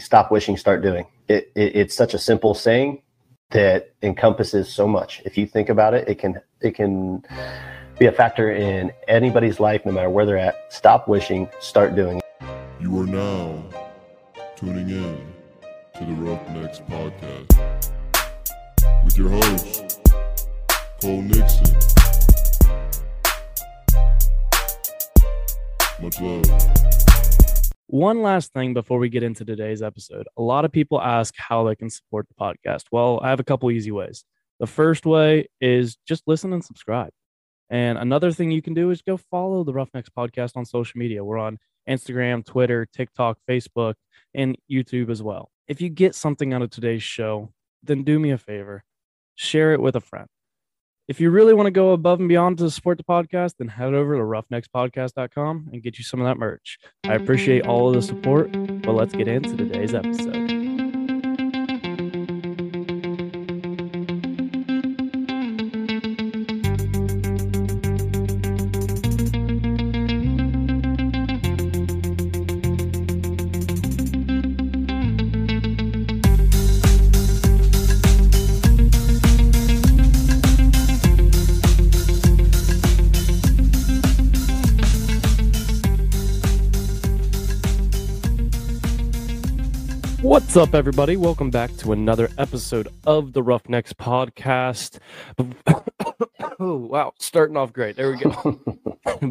stop wishing, start doing. It, it, it's such a simple saying that encompasses so much. If you think about it, it can it can be a factor in anybody's life, no matter where they're at. Stop wishing, start doing. You are now tuning in to the Roughnecks podcast with your host Cole Nixon. Much love. One last thing before we get into today's episode. A lot of people ask how they can support the podcast. Well, I have a couple easy ways. The first way is just listen and subscribe. And another thing you can do is go follow the Roughnecks podcast on social media. We're on Instagram, Twitter, TikTok, Facebook, and YouTube as well. If you get something out of today's show, then do me a favor share it with a friend. If you really want to go above and beyond to support the podcast, then head over to roughneckspodcast.com and get you some of that merch. I appreciate all of the support, but let's get into today's episode. What's up, everybody? Welcome back to another episode of the Roughnecks podcast. oh, wow, starting off great. There we go.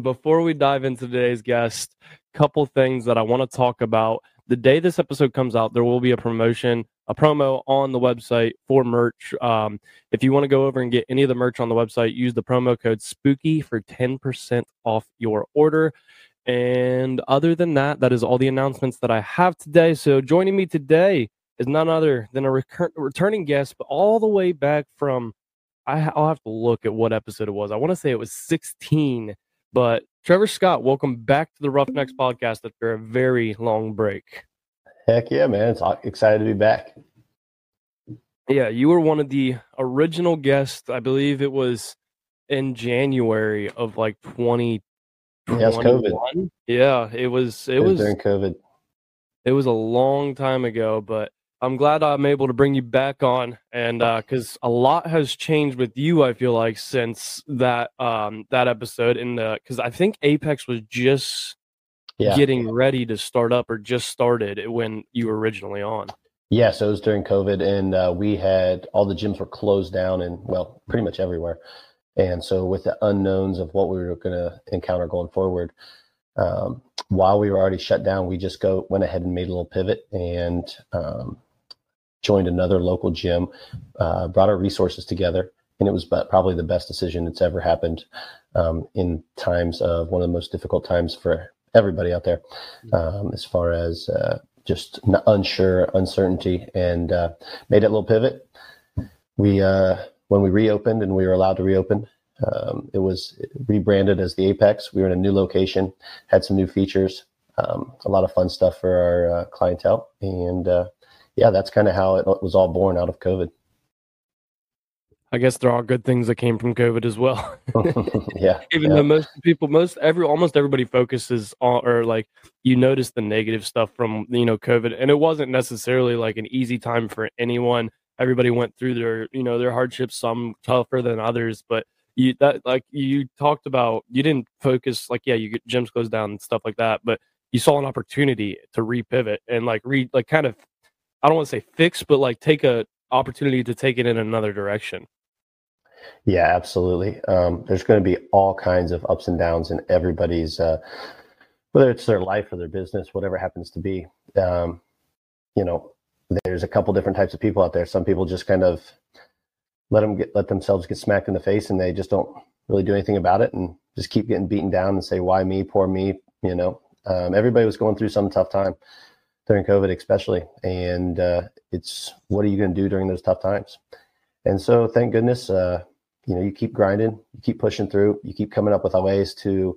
Before we dive into today's guest, couple things that I want to talk about. The day this episode comes out, there will be a promotion, a promo on the website for merch. Um, if you want to go over and get any of the merch on the website, use the promo code SPOOKY for 10% off your order. And other than that, that is all the announcements that I have today. So joining me today is none other than a recur- returning guest, but all the way back from, I, will have to look at what episode it was. I want to say it was 16. But Trevor Scott, welcome back to the Roughnecks podcast after a very long break. Heck yeah, man. It's excited to be back. Yeah, you were one of the original guests. I believe it was in January of like 20 yeah, COVID. Yeah, it was. It, it was, was during COVID. It was a long time ago, but I'm glad I'm able to bring you back on, and because uh, a lot has changed with you, I feel like since that um that episode. In the because I think Apex was just yeah. getting ready to start up or just started when you were originally on. Yeah, so it was during COVID, and uh, we had all the gyms were closed down, and well, pretty much everywhere. And so, with the unknowns of what we were going to encounter going forward, um, while we were already shut down, we just go went ahead and made a little pivot and um, joined another local gym, uh, brought our resources together, and it was probably the best decision that's ever happened um, in times of one of the most difficult times for everybody out there, um, as far as uh, just unsure, uncertainty, and uh, made that little pivot. We uh, when we reopened and we were allowed to reopen, um, it was rebranded as the Apex. We were in a new location, had some new features, um, a lot of fun stuff for our uh, clientele, and uh, yeah, that's kind of how it was all born out of COVID. I guess there are good things that came from COVID as well. yeah. Even yeah. though most people, most every, almost everybody focuses on, or like you notice the negative stuff from, you know, COVID. And it wasn't necessarily like an easy time for anyone everybody went through their you know their hardships some tougher than others but you that like you talked about you didn't focus like yeah you get gyms closed down and stuff like that but you saw an opportunity to repivot and like re like kind of i don't want to say fix but like take a opportunity to take it in another direction. Yeah absolutely. Um, there's going to be all kinds of ups and downs in everybody's uh, whether it's their life or their business whatever happens to be. Um, you know there's a couple different types of people out there. Some people just kind of let them get let themselves get smacked in the face, and they just don't really do anything about it, and just keep getting beaten down and say, "Why me? Poor me." You know, um, everybody was going through some tough time during COVID, especially, and uh, it's what are you going to do during those tough times? And so, thank goodness, uh, you know, you keep grinding, you keep pushing through, you keep coming up with ways to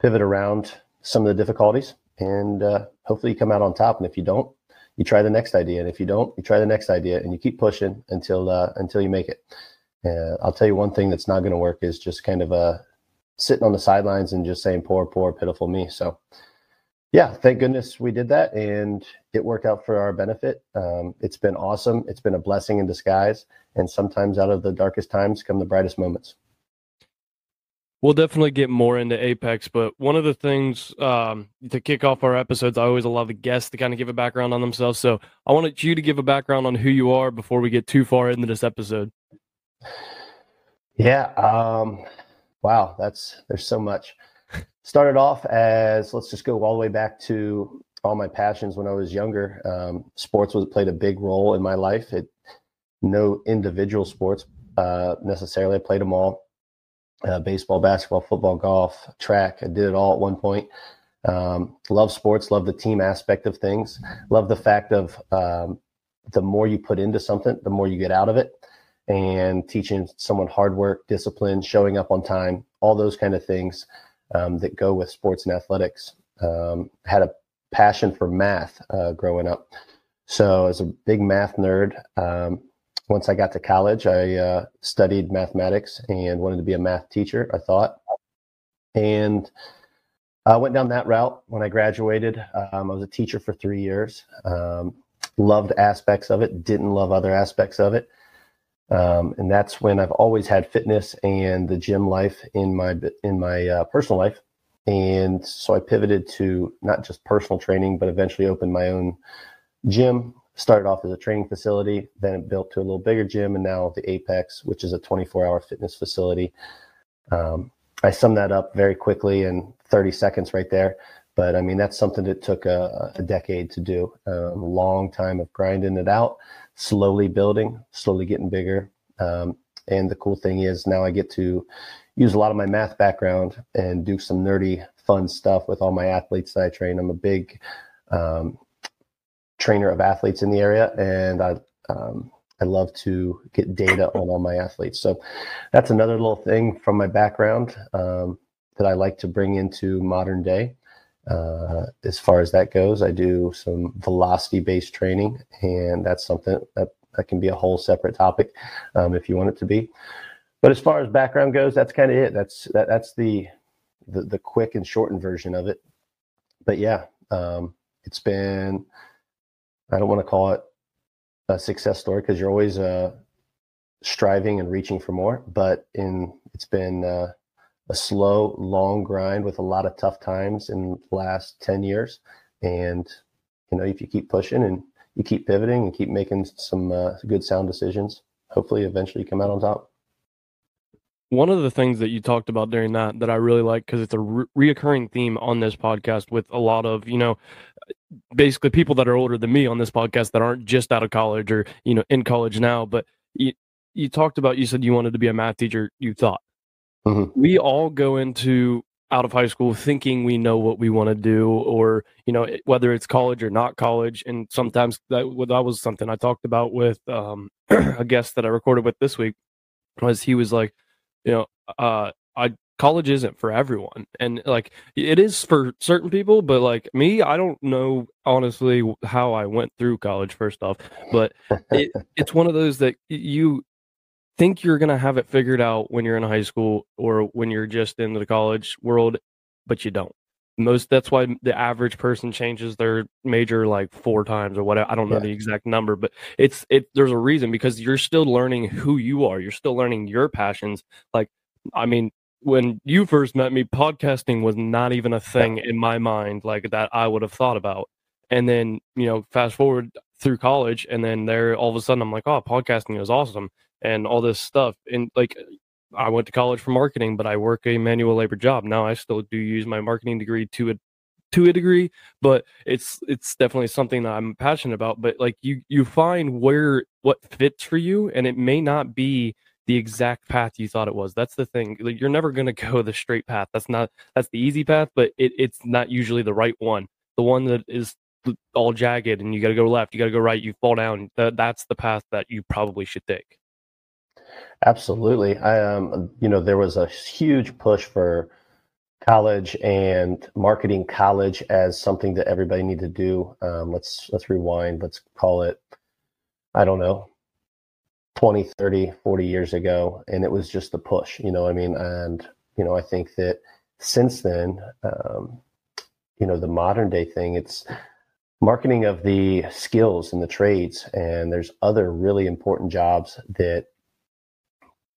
pivot around some of the difficulties, and uh, hopefully, you come out on top. And if you don't, you try the next idea, and if you don't, you try the next idea, and you keep pushing until uh, until you make it. Uh, I'll tell you one thing that's not going to work is just kind of uh, sitting on the sidelines and just saying "poor, poor, pitiful me." So yeah, thank goodness we did that, and it worked out for our benefit. Um, it's been awesome. It's been a blessing in disguise, and sometimes out of the darkest times come the brightest moments. We'll definitely get more into Apex, but one of the things um, to kick off our episodes, I always allow the guests to kind of give a background on themselves. So I wanted you to give a background on who you are before we get too far into this episode. Yeah. Um, wow. That's there's so much. Started off as let's just go all the way back to all my passions when I was younger. Um, sports was played a big role in my life. It no individual sports uh, necessarily. I played them all uh, baseball, basketball, football, golf, track. I did it all at one point. Um, love sports, love the team aspect of things, love the fact of um, the more you put into something, the more you get out of it. And teaching someone hard work, discipline, showing up on time, all those kind of things um, that go with sports and athletics. Um, had a passion for math uh, growing up. So, as a big math nerd, um, once I got to college, I uh, studied mathematics and wanted to be a math teacher, I thought. And I went down that route when I graduated. Um, I was a teacher for three years. Um, loved aspects of it, didn't love other aspects of it. Um, and that's when I've always had fitness and the gym life in my in my uh, personal life. And so I pivoted to not just personal training, but eventually opened my own gym started off as a training facility, then it built to a little bigger gym, and now the Apex, which is a 24 hour fitness facility. Um, I summed that up very quickly in 30 seconds right there. But I mean, that's something that took a, a decade to do, um, a long time of grinding it out, slowly building, slowly getting bigger. Um, and the cool thing is now I get to use a lot of my math background and do some nerdy, fun stuff with all my athletes that I train. I'm a big um, trainer of athletes in the area, and I um, I love to get data on all my athletes. So that's another little thing from my background um, that I like to bring into modern day. Uh, as far as that goes, I do some velocity based training, and that's something that, that can be a whole separate topic um, if you want it to be. But as far as background goes, that's kind of it. That's that, that's the, the the quick and shortened version of it. But yeah, um, it's been I don't want to call it a success story because you're always uh, striving and reaching for more. But in it's been uh, a slow, long grind with a lot of tough times in the last ten years. And you know, if you keep pushing and you keep pivoting and keep making some uh, good sound decisions, hopefully, eventually, you come out on top. One of the things that you talked about during that that I really like because it's a re- reoccurring theme on this podcast with a lot of you know basically people that are older than me on this podcast that aren't just out of college or you know in college now but you, you talked about you said you wanted to be a math teacher you thought mm-hmm. we all go into out of high school thinking we know what we want to do or you know whether it's college or not college and sometimes that, that was something i talked about with um, a guest that i recorded with this week was he was like you know uh, i college isn't for everyone. And like it is for certain people but like me i don't know honestly how i went through college first off but it, it's one of those that you think you're going to have it figured out when you're in high school or when you're just in the college world but you don't. Most that's why the average person changes their major like four times or whatever i don't know yeah. the exact number but it's it there's a reason because you're still learning who you are. You're still learning your passions. Like I mean, when you first met me, podcasting was not even a thing in my mind, like that I would have thought about. And then, you know, fast forward through college, and then there all of a sudden I'm like, oh, podcasting is awesome and all this stuff. And like, I went to college for marketing, but I work a manual labor job. Now I still do use my marketing degree to a to a degree, but it's it's definitely something that I'm passionate about. But like you you find where what fits for you, and it may not be the exact path you thought it was. That's the thing. You're never going to go the straight path. That's not that's the easy path, but it, it's not usually the right one. The one that is all jagged and you got to go left, you got to go right, you fall down. That, that's the path that you probably should take. Absolutely. I um you know there was a huge push for college and marketing college as something that everybody needed to do. Um, let's let's rewind. Let's call it I don't know 20 30 40 years ago and it was just a push you know i mean? And you know i think that since then um, you know the modern day thing it's marketing of the skills and the trades and there's other really important jobs that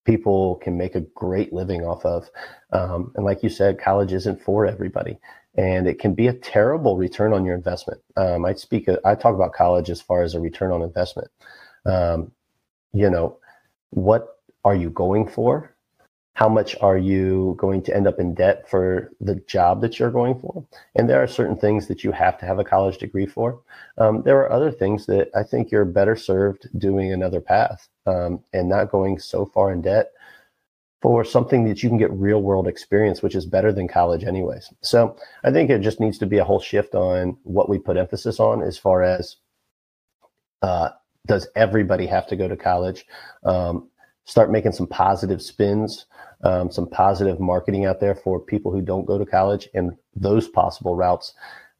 people can make a great living off of. Um, and like you said college isn't for everybody and it can be a terrible return on your investment. Um, i speak i talk about college as far as a return on investment. Um, you know what are you going for how much are you going to end up in debt for the job that you're going for? And there are certain things that you have to have a college degree for. Um, there are other things that I think you're better served doing another path um, and not going so far in debt for something that you can get real world experience, which is better than college, anyways. So I think it just needs to be a whole shift on what we put emphasis on as far as uh, does everybody have to go to college? Um, start making some positive spins um, some positive marketing out there for people who don't go to college and those possible routes.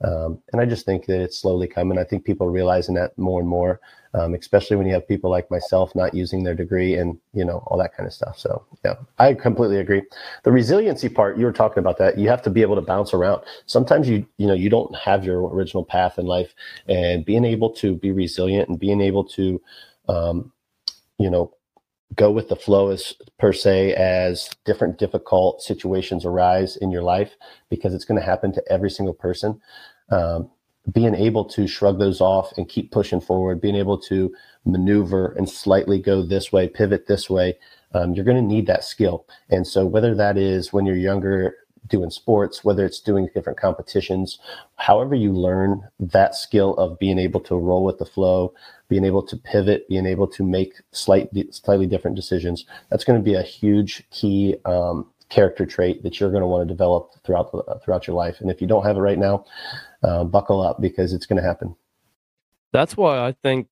Um, and I just think that it's slowly coming. I think people are realizing that more and more, um, especially when you have people like myself not using their degree and you know all that kind of stuff. So yeah, I completely agree. The resiliency part you were talking about that you have to be able to bounce around. Sometimes you you know you don't have your original path in life, and being able to be resilient and being able to um, you know go with the flow as per se as different difficult situations arise in your life because it's going to happen to every single person. Um, being able to shrug those off and keep pushing forward being able to maneuver and slightly go this way pivot this way um, you're going to need that skill. And so whether that is when you're younger doing sports, whether it's doing different competitions, however you learn that skill of being able to roll with the flow, being able to pivot, being able to make slight, slightly different decisions, that's going to be a huge key um, character trait that you're going to want to develop throughout the, throughout your life. And if you don't have it right now, uh, buckle up because it's going to happen. That's why I think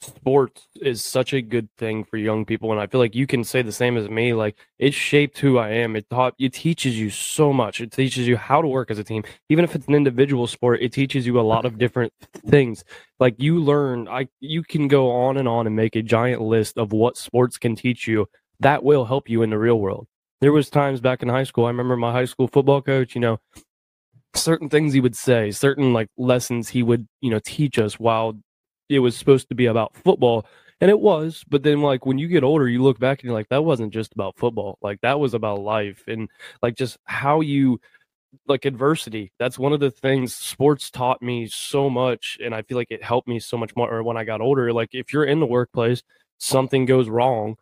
sports is such a good thing for young people and i feel like you can say the same as me like it shaped who i am. It taught it teaches you so much. It teaches you how to work as a team. Even if it's an individual sport it teaches you a lot of different things. Like you learn i you can go on and on and make a giant list of what sports can teach you that will help you in the real world. There was times back in high school i remember my high school football coach you know certain things he would say certain like lessons he would you know teach us while it was supposed to be about football and it was but then like when you get older you look back and you're like that wasn't just about football. Like that was about life and like just how you like adversity that's one of the things sports taught me so much and i feel like it helped me so much more or when i got older like if you're in the workplace something goes wrong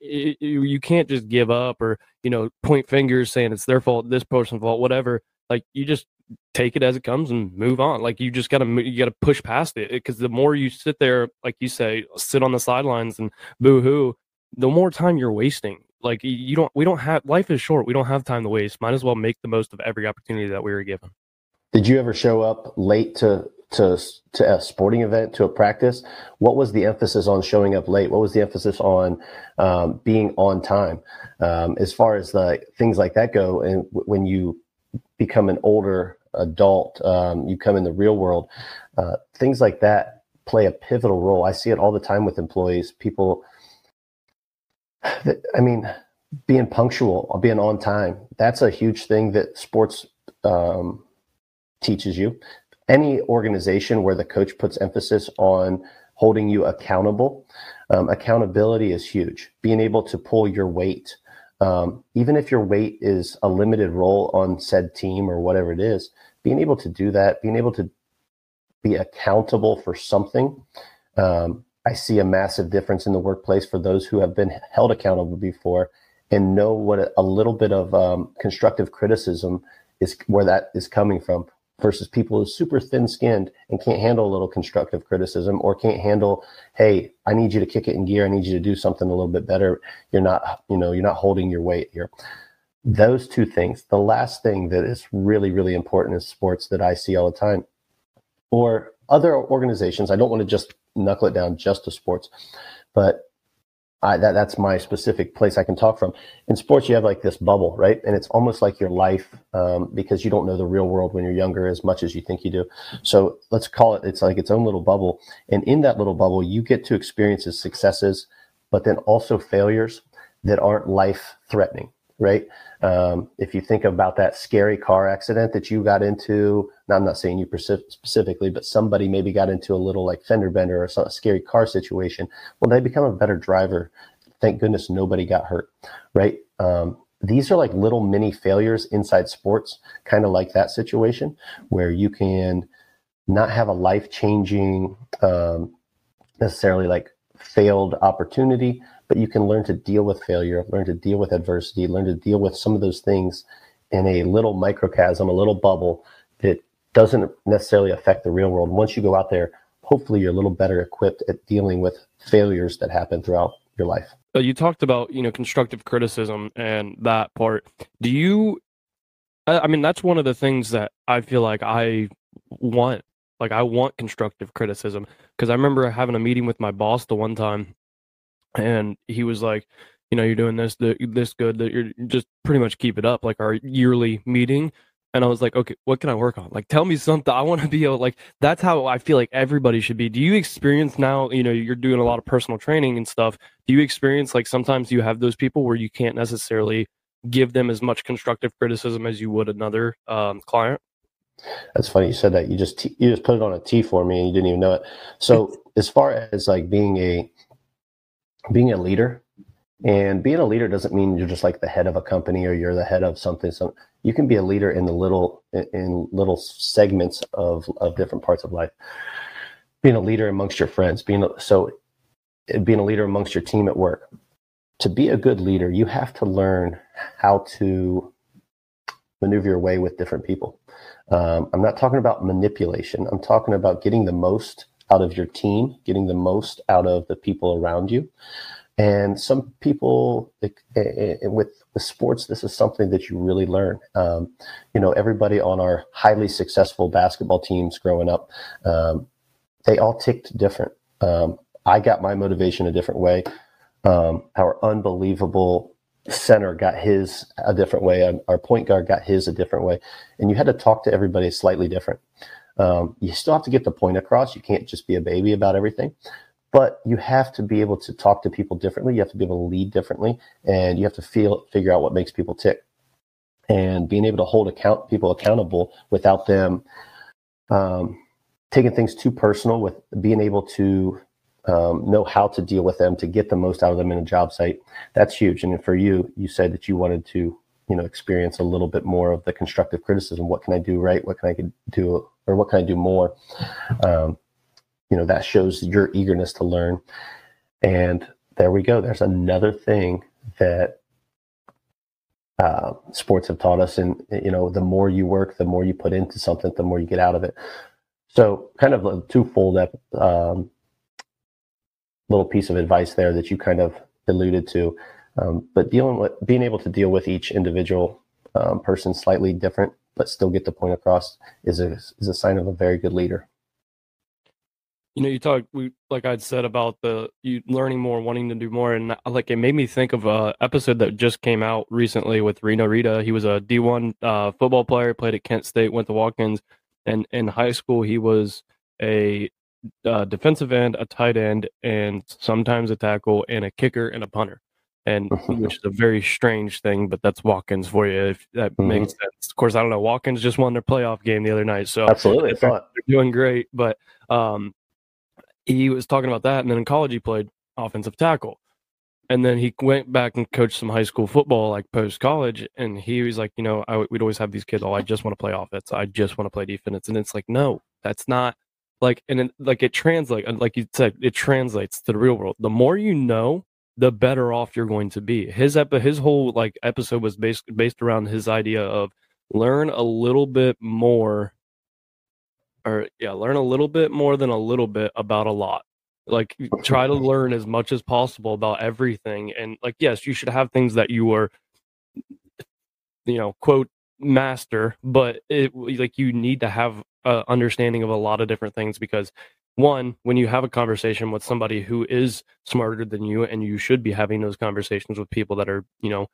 it, you can't just give up or you know point fingers saying it's their fault this person's fault whatever like you just take it as it comes and move on. Like you just got to you got to push past it because the more you sit there, like you say, sit on the sidelines and boo hoo, the more time you're wasting. Like you don't, we don't have life is short. We don't have time to waste. Might as well make the most of every opportunity that we were given. Did you ever show up late to to to a sporting event to a practice? What was the emphasis on showing up late? What was the emphasis on um, being on time? Um, as far as the things like that go, and w- when you become an older adult, um, you come in the real world, uh, things like that play a pivotal role. I see it all the time with employees. People, that, I mean, being punctual, being on time, that's a huge thing that sports um, teaches you. Any organization where the coach puts emphasis on holding you accountable, um, accountability is huge. Being able to pull your weight, um, even if your weight is a limited role on said team or whatever it is, being able to do that, being able to be accountable for something, um, I see a massive difference in the workplace for those who have been held accountable before and know what a, a little bit of um, constructive criticism is where that is coming from versus people who are super thin skinned and can't handle a little constructive criticism or can't handle, hey, I need you to kick it in gear. I need you to do something a little bit better. You're not, you know, you're not holding your weight here. Those two things. The last thing that is really, really important in sports that I see all the time or other organizations. I don't want to just knuckle it down just to sports, but I, that that's my specific place I can talk from. In sports, you have like this bubble, right? And it's almost like your life um, because you don't know the real world when you're younger as much as you think you do. So let's call it. It's like its own little bubble, and in that little bubble, you get to experience successes, but then also failures that aren't life threatening. Right? Um, if you think about that scary car accident that you got into, now I'm not saying you specifically, but somebody maybe got into a little like fender bender or some scary car situation. Well, they become a better driver. Thank goodness nobody got hurt, right? Um, these are like little mini failures inside sports, kind of like that situation where you can not have a life changing, um, necessarily like failed opportunity, but you can learn to deal with failure, learn to deal with adversity, learn to deal with some of those things in a little microcosm, a little bubble that doesn't necessarily affect the real world. Once you go out there, hopefully you're a little better equipped at dealing with failures that happen throughout your life. Uh, you talked about you know constructive criticism and that part. Do you? I mean, that's one of the things that I feel like I want. Like I want constructive criticism because I remember having a meeting with my boss the one time, and he was like, you know, you're doing this this good that you're just pretty much keep it up. Like our yearly meeting, and I was like, okay, what can I work on? Like, tell me something. I want to be able, like, that's how I feel like everybody should be. Do you experience now, you know, you're doing a lot of personal training and stuff. Do you experience like sometimes you have those people where you can't necessarily give them as much constructive criticism as you would another um, client? That's funny you said that. You just you just put it on a T for me and you didn't even know it. So as far as like being a being a leader, and being a leader doesn't mean you're just like the head of a company or you're the head of something. So you can be a leader in the little in little segments of of different parts of life. Being a leader amongst your friends, being a, so being a leader amongst your team at work. To be a good leader, you have to learn how to maneuver your way with different people. Um, I'm not talking about manipulation. I'm talking about getting the most out of your team, getting the most out of the people around you. And some people with the sports, this is something that you really learn. Um, you know, everybody on our highly successful basketball teams growing up, um, they all ticked different. Um, I got my motivation a different way. Um, our unbelievable center got his a different way. Our point guard got his a different way. And you had to talk to everybody slightly different. Um, you still have to get the point across. You can't just be a baby about everything, but you have to be able to talk to people differently. You have to be able to lead differently, and you have to feel figure out what makes people tick. And being able to hold account people accountable without them um, taking things too personal, with being able to um, know how to deal with them to get the most out of them in a job site. That's huge. And for you, you said that you wanted to you know experience a little bit more of the constructive criticism. What can i do right? What can i do or what can i do more? Um, you know that shows your eagerness to learn. And there we go. There's another thing that uh, sports have taught us. And you know the more you work the more you put into something the more you get out of it. So kind of a twofold um, little piece of advice there that you kind of alluded to um, but dealing with being able to deal with each individual um, person slightly different, but still get the point across is a is a sign of a very good leader. You know, you talk we like I'd said about the you learning more, wanting to do more, and like it made me think of a episode that just came out recently with Reno Rita. He was a D one uh, football player, played at Kent State, went to Watkins, and in high school he was a uh, defensive end, a tight end, and sometimes a tackle, and a kicker and a punter and which is a very strange thing, but that's Watkins for you. If that mm-hmm. makes sense. Of course, I don't know. Watkins just won their playoff game the other night, so absolutely, they're, they're doing great. But um, he was talking about that, and then in college he played offensive tackle, and then he went back and coached some high school football, like post college, and he was like, you know, I, we'd always have these kids. Oh, I just want to play offense. I just want to play defense, and it's like, no, that's not like, and it, like it translates, like you said, it translates to the real world. The more you know the better off you're going to be. His epi- his whole like episode was based based around his idea of learn a little bit more or yeah, learn a little bit more than a little bit about a lot. Like try to learn as much as possible about everything and like yes, you should have things that you are you know, quote master, but it like you need to have a understanding of a lot of different things because one, when you have a conversation with somebody who is smarter than you, and you should be having those conversations with people that are, you know,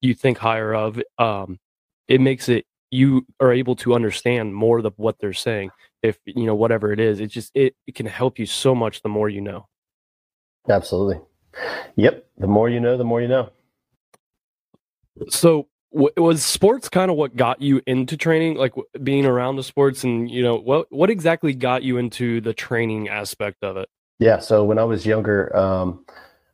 you think higher of, um, it makes it you are able to understand more of what they're saying. If you know whatever it is, it just it, it can help you so much the more you know. Absolutely. Yep. The more you know, the more you know. So was sports kind of what got you into training, like being around the sports, and you know what what exactly got you into the training aspect of it? Yeah. So when I was younger, um,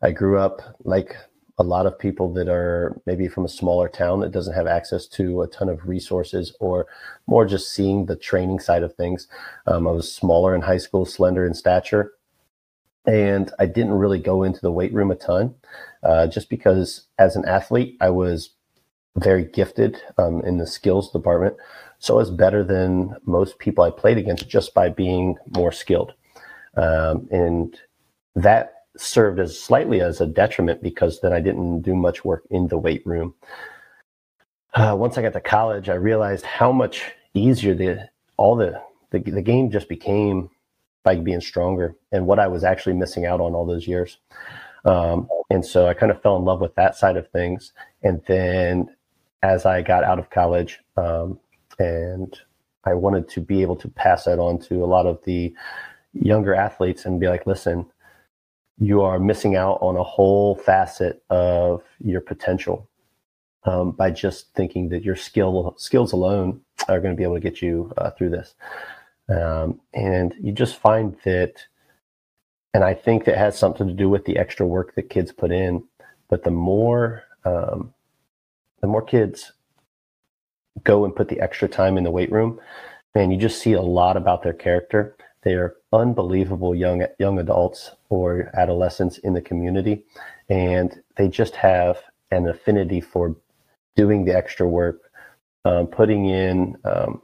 I grew up like a lot of people that are maybe from a smaller town that doesn't have access to a ton of resources or more just seeing the training side of things. Um, I was smaller in high school, slender in stature, and I didn't really go into the weight room a ton uh, just because as an athlete, I was very gifted um, in the skills department. So I was better than most people I played against just by being more skilled. Um, and that served as slightly as a detriment because then I didn't do much work in the weight room. Uh, once I got to college, I realized how much easier the all the, the the game just became by being stronger and what I was actually missing out on all those years. Um, and so I kind of fell in love with that side of things. And then as I got out of college, um, and I wanted to be able to pass that on to a lot of the younger athletes and be like, listen, you are missing out on a whole facet of your potential um, by just thinking that your skill skills alone are going to be able to get you uh, through this. Um, and you just find that, and I think that has something to do with the extra work that kids put in. But the more um, the more kids go and put the extra time in the weight room, man, you just see a lot about their character. They are unbelievable young young adults or adolescents in the community, and they just have an affinity for doing the extra work, um, putting in, um,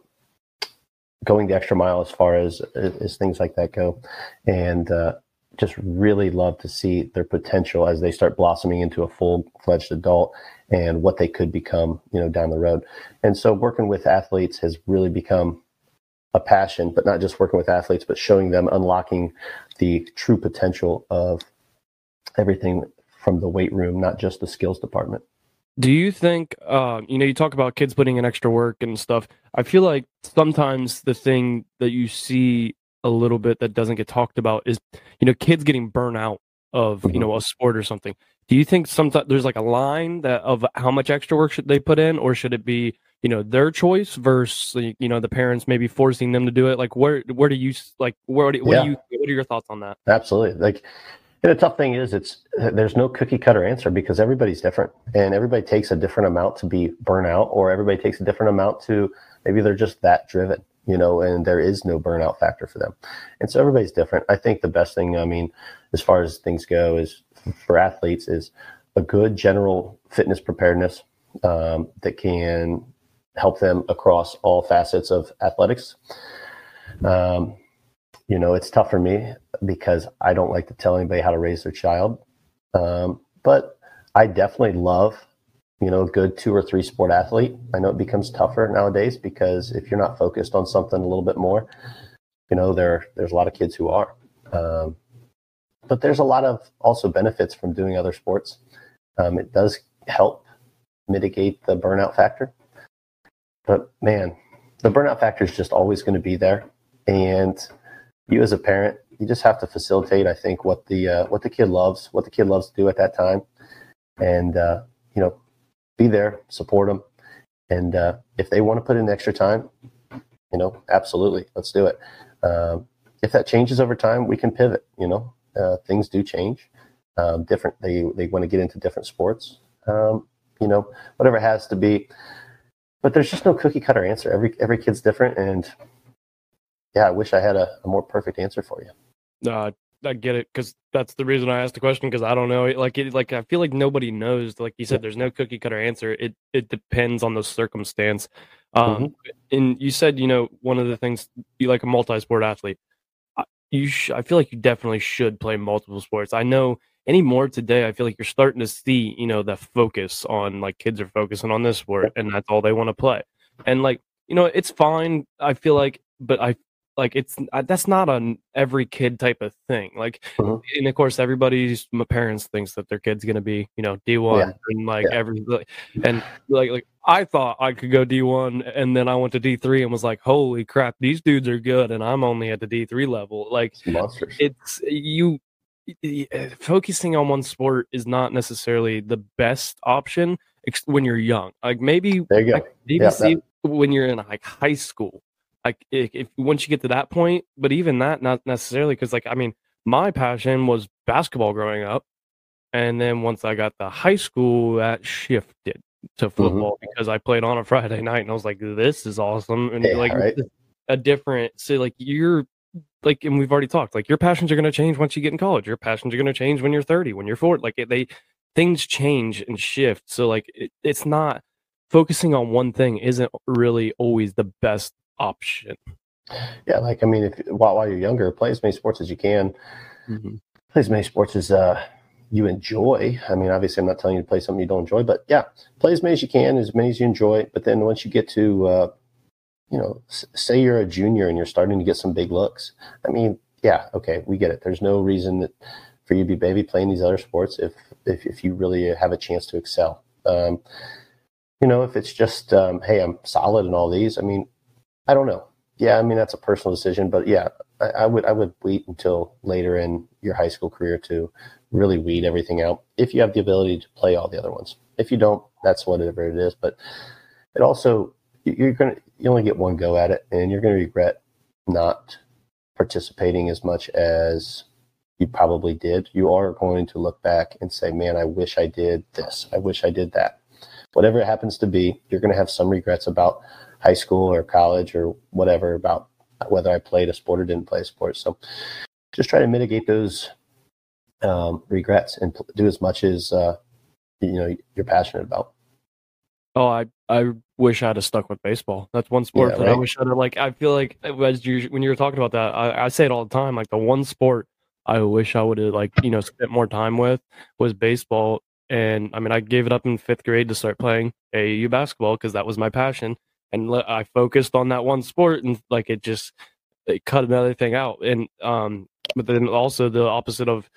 going the extra mile as far as as things like that go, and uh, just really love to see their potential as they start blossoming into a full fledged adult and what they could become, you know, down the road. And so working with athletes has really become a passion, but not just working with athletes, but showing them unlocking the true potential of everything from the weight room, not just the skills department. Do you think, uh, you know, you talk about kids putting in extra work and stuff. I feel like sometimes the thing that you see a little bit that doesn't get talked about is, you know, kids getting burnt out of, mm-hmm. you know, a sport or something. Do you think sometimes there's like a line that of how much extra work should they put in, or should it be you know their choice versus you know the parents maybe forcing them to do it? Like where where do you like where do, what yeah. do you what are your thoughts on that? Absolutely. Like and the tough thing is it's there's no cookie cutter answer because everybody's different and everybody takes a different amount to be burnout or everybody takes a different amount to maybe they're just that driven you know and there is no burnout factor for them. And so everybody's different. I think the best thing i mean as far as things go is for athletes is a good general fitness preparedness um, that can help them across all facets of athletics. Um, you know, it's tough for me because I don't like to tell anybody how to raise their child. Um, but I definitely love, you know, a good two or three sport athlete. I know it becomes tougher nowadays because if you're not focused on something a little bit more, you know, there there's a lot of kids who are. Um, but there's a lot of also benefits from doing other sports. Um, it does help mitigate the burnout factor. But man, the burnout factor is just always going to be there, and you as a parent, you just have to facilitate. I think what the uh, what the kid loves, what the kid loves to do at that time, and uh, you know, be there, support them, and uh, if they want to put in extra time, you know, absolutely, let's do it. Um, if that changes over time, we can pivot. You know, uh, things do change. Um, different. They they want to get into different sports. Um, you know, whatever it has to be but there's just no cookie cutter answer. Every every kid's different, and yeah, I wish I had a, a more perfect answer for you. No, I get it because that's the reason I asked the question because I don't know. Like it, like I feel like nobody knows. Like you said, there's no cookie cutter answer. It it depends on the circumstance. Um, mm-hmm. and you said you know one of the things you like a multi-sport athlete. You, sh- I feel like you definitely should play multiple sports. I know anymore today i feel like you're starting to see you know the focus on like kids are focusing on this sport and that's all they want to play and like you know it's fine i feel like but i like it's uh, that's not an every kid type of thing like mm-hmm. and of course everybody's my parents thinks that their kid's gonna be you know d1 yeah. and like yeah. every and like like i thought i could go d1 and then i went to d3 and was like holy crap these dudes are good and i'm only at the d3 level like Monsters. it's you uh, focusing on one sport is not necessarily the best option when you're young. Like maybe you like, maybe Yeah, see when you're in like high school. Like if, if once you get to that point, but even that not necessarily because like I mean my passion was basketball growing up, and then once I got to high school, that shifted to Mm-hmm. football because I played on a Friday night, and I was like, "This is awesome!" And Yeah, like right. a different. So like you're like, and we've already talked. Like your passions are going to change once you get in college. Your passions are going to change when you're 30, when you're 40. Like they things change and shift. So like it, it's not focusing on one thing isn't really always the best option. Yeah, like I mean, if while, while you're younger, play as many sports as you can. Play as many sports as uh, you enjoy. I mean, obviously, I'm not telling you to play something you don't enjoy, but yeah, play as many as you can, as many as you enjoy. But then once you get to, uh, you know, s- say you're a junior and you're starting to get some big looks. I mean, yeah, okay, we get it. There's no reason that for you to be baby playing these other sports if if, if you really have a chance to excel. Um, you know, if it's just, um, hey, I'm solid in all these. I mean, I don't know. Yeah, I mean that's a personal decision, but yeah, I, I would I would wait until later in your high school career to really weed everything out. If you have the ability to play all the other ones, if you don't, that's whatever it is. But it also you- you're gonna you only get one go at it, and you're gonna regret not participating as much as you probably did. You are going to look back and say, "Man, I wish I did this. I wish I did that." Whatever it happens to be, you're to have some regrets about high school or college or whatever about whether I played a sport or didn't play a sport. So just try to mitigate those um, regrets and pl- do as much as uh, you know you're passionate about. Oh, I I wish I'd have stuck with baseball. That's one sport Yeah, that I wish I'd have like. I feel like as you when you were talking about that, I, I say it all the time. Like the one sport I wish I would have like you know spent more time with was baseball. And I mean, I gave it up in fifth grade to start playing AAU basketball because that was my passion, and le- I focused on that one sport, and like it just it cut another thing out. And um, but then also the opposite of,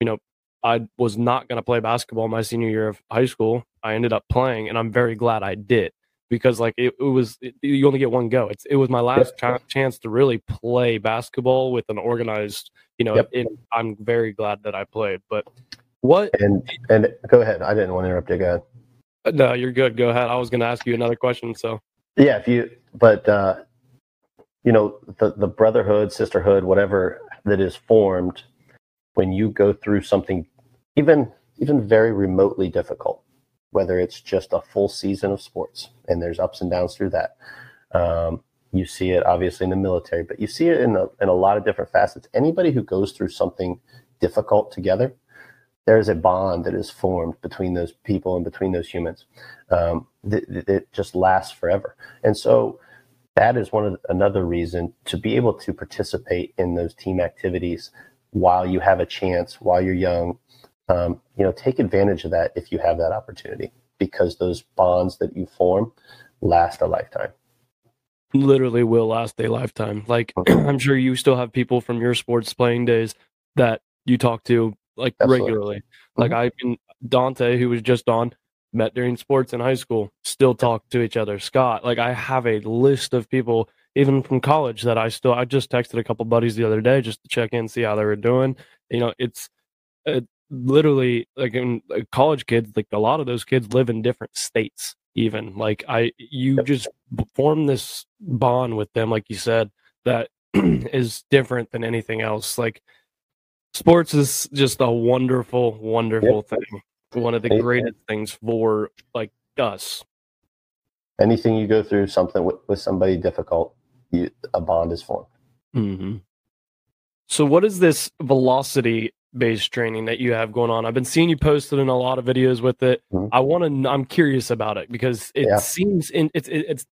you know, I was not going to play basketball my senior year of high school. I ended up playing, and I'm very glad I did because like it, it was it, you only get one go. It's it was my last cha- chance to really play basketball with an organized, you know. Yep. And I'm very glad that I played. But what? And and go ahead. I didn't want to interrupt you. Go ahead. No, you're good. Go ahead. I was going to ask you another question. So Yeah, if you, but uh, you know, the the brotherhood, sisterhood, whatever that is formed when you go through something, even even very remotely difficult, whether it's just a full season of sports and there's ups and downs through that. Um, you see it obviously in the military, but you see it in a, in a lot of different facets. Anybody who goes through something difficult together, there is a bond that is formed between those people and between those humans. Um, just lasts forever. And so that is one of the, another reason to be able to participate in those team activities while you have a chance, while you're young. Um, you know, take advantage of that if you have that opportunity, because those bonds that you form last a lifetime. literally will last a lifetime. Like I'm sure you still have people from your sports playing days that you talk to like Absolutely. regularly. Like I can Dante, who was just on, met during sports in high school, still talk to each other. Scott, like I have a list of people even from college that I still I just texted a couple buddies the other day just to check in, see how they were doing. You know, it's uh, literally like in like, college kids, like a lot of those kids live in different states. Even like I, you just form this bond with them, like you said, that is different than anything else. Like sports is just a wonderful, wonderful thing. One of the greatest things for like us. Anything you go through something with, with somebody difficult, you, a bond is formed. hmm So, what is this velocity based training that you have going on? I've been seeing you posted in a lot of videos with it. Mhm. I want to. I'm curious about it because it Yeah. seems in it's it, it's.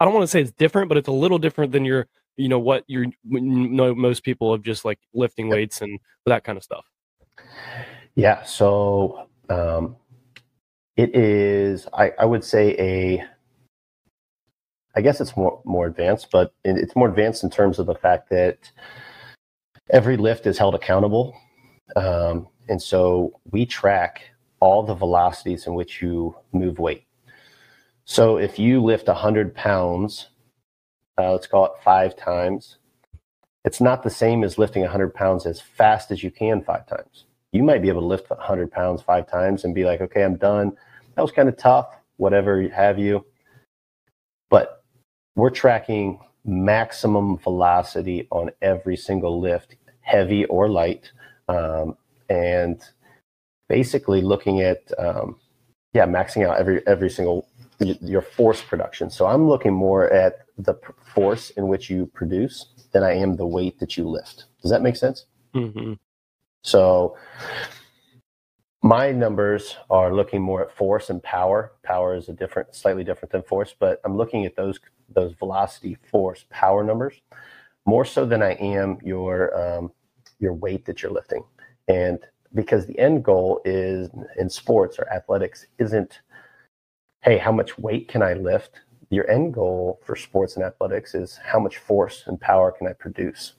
I don't want to say it's different, but it's a little different than your you know what you're know most people of just like lifting weights and that kind of stuff. Yeah. So um, it is, I, I would say, a, I guess it's more, more advanced, but it's more advanced in terms of the fact that every lift is held accountable. Um, and so we track all the velocities in which you move weight. So if you lift 100 pounds, uh, let's call it five times, it's not the same as lifting 100 pounds as fast as you can five times you might be able to lift 100 pounds five times and be like, okay, I'm done. that was kind of tough, whatever have you. But we're tracking maximum velocity on every single lift, heavy or light, um, and basically looking at um, yeah, maxing out every every single your force production. So I'm looking more at the force in which you produce than I am the weight that you lift. Does that make sense? Mm-hmm. So my numbers are looking more at force and power. Power is a different, slightly different than force, but I'm looking at those those velocity, force, power numbers more so than I am your um, your weight that you're lifting. And because the end goal is in sports or athletics isn't, hey, how much weight can I lift? Your end goal for sports and athletics is how much force and power can I produce?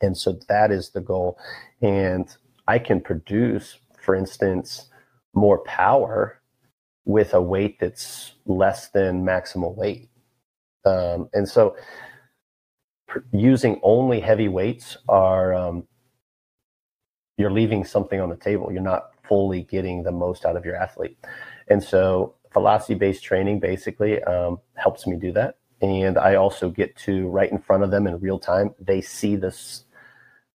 And so that is the goal. And I can produce, for instance, more power with a weight that's less than maximal weight. Um, and so using only heavy weights are um, you're leaving something on the table. You're not fully getting the most out of your athlete. And so velocity based training basically um, helps me do that. And I also get to right in front of them in real time. They see this,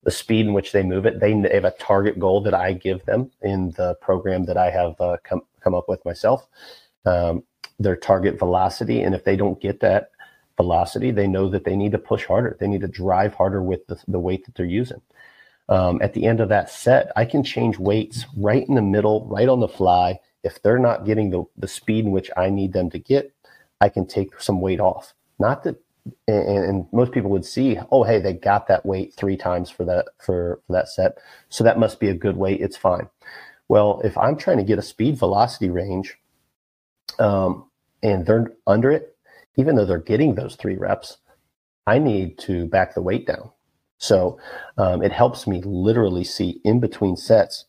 the speed in which they move it. They, have a target goal that I give them in the program that I have uh, come, come up with myself. Um, their target velocity. And if they don't get that velocity, they know that they need to push harder. They need to drive harder with the, the weight that they're using um, at the end of that set, I can change weights right in the middle, right on the fly. If they're not getting the, the speed in which I need them to get, I can take some weight off. Not that, and, and most people would see, oh, hey, they got that weight three times for that for, for that set, so that must be a good weight. It's fine. Well, if I'm trying to get a speed velocity range, um, and they're under it, even though they're getting those three reps, I need to back the weight down so um, it helps me literally see in between sets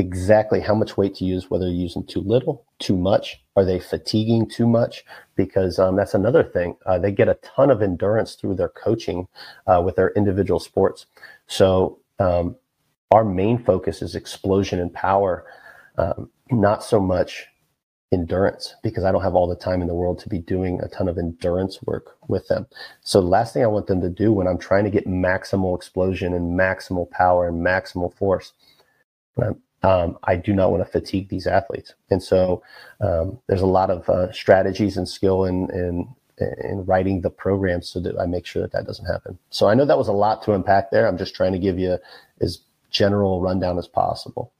exactly how much weight to use, whether you're using too little, too much, are they fatiguing too much? Because um, that's another thing. Uh, they get a ton of endurance through their coaching uh, with their individual sports. So um, our main focus is explosion and power, um, not so much endurance because I don't have all the time in the world to be doing a ton of endurance work with them. So the last thing I want them to do when I'm trying to get maximal explosion and maximal power and maximal force, um, I do not want to fatigue these athletes. And so um, there's a lot of uh, strategies and skill in, in in writing the program so that I make sure that that doesn't happen. So I know that was a lot to unpack there. I'm just trying to give you as general rundown as possible.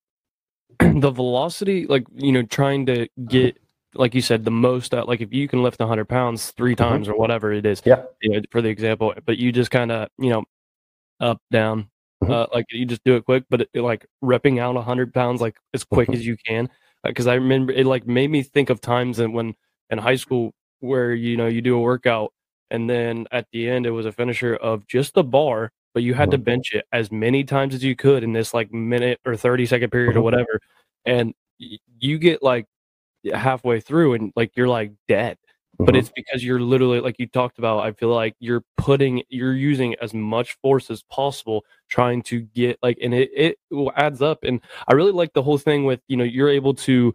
the velocity, like you know, trying to get like you said, the most out. Like if you can lift 100 pounds 3 mm-hmm. times mm-hmm. or whatever it is, yeah. You know, for the example, but you just kind of you know up down, mm-hmm. uh, like you just do it quick. But it, it, like repping out 100 pounds like as quick mm-hmm. as you can, because uh, I remember it like made me think of times and when in high school where you know you do a workout and then at the end it was a finisher of just the bar but you had to mm-hmm. bench it as many times as you could in this like minute or 30 second period or mm-hmm. whatever and you get like halfway through and like you're like dead. But it's because you're literally like you talked about i feel like you're putting you're using as much force as possible trying to get like and it it adds up and i really like the whole thing with you know you're able to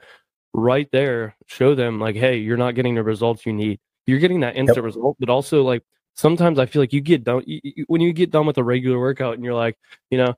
right there show them like hey you're not getting the results you need you're getting that instant yep. result but also like sometimes I feel like you get done you, you, when you get done with a regular workout and you're like, you know,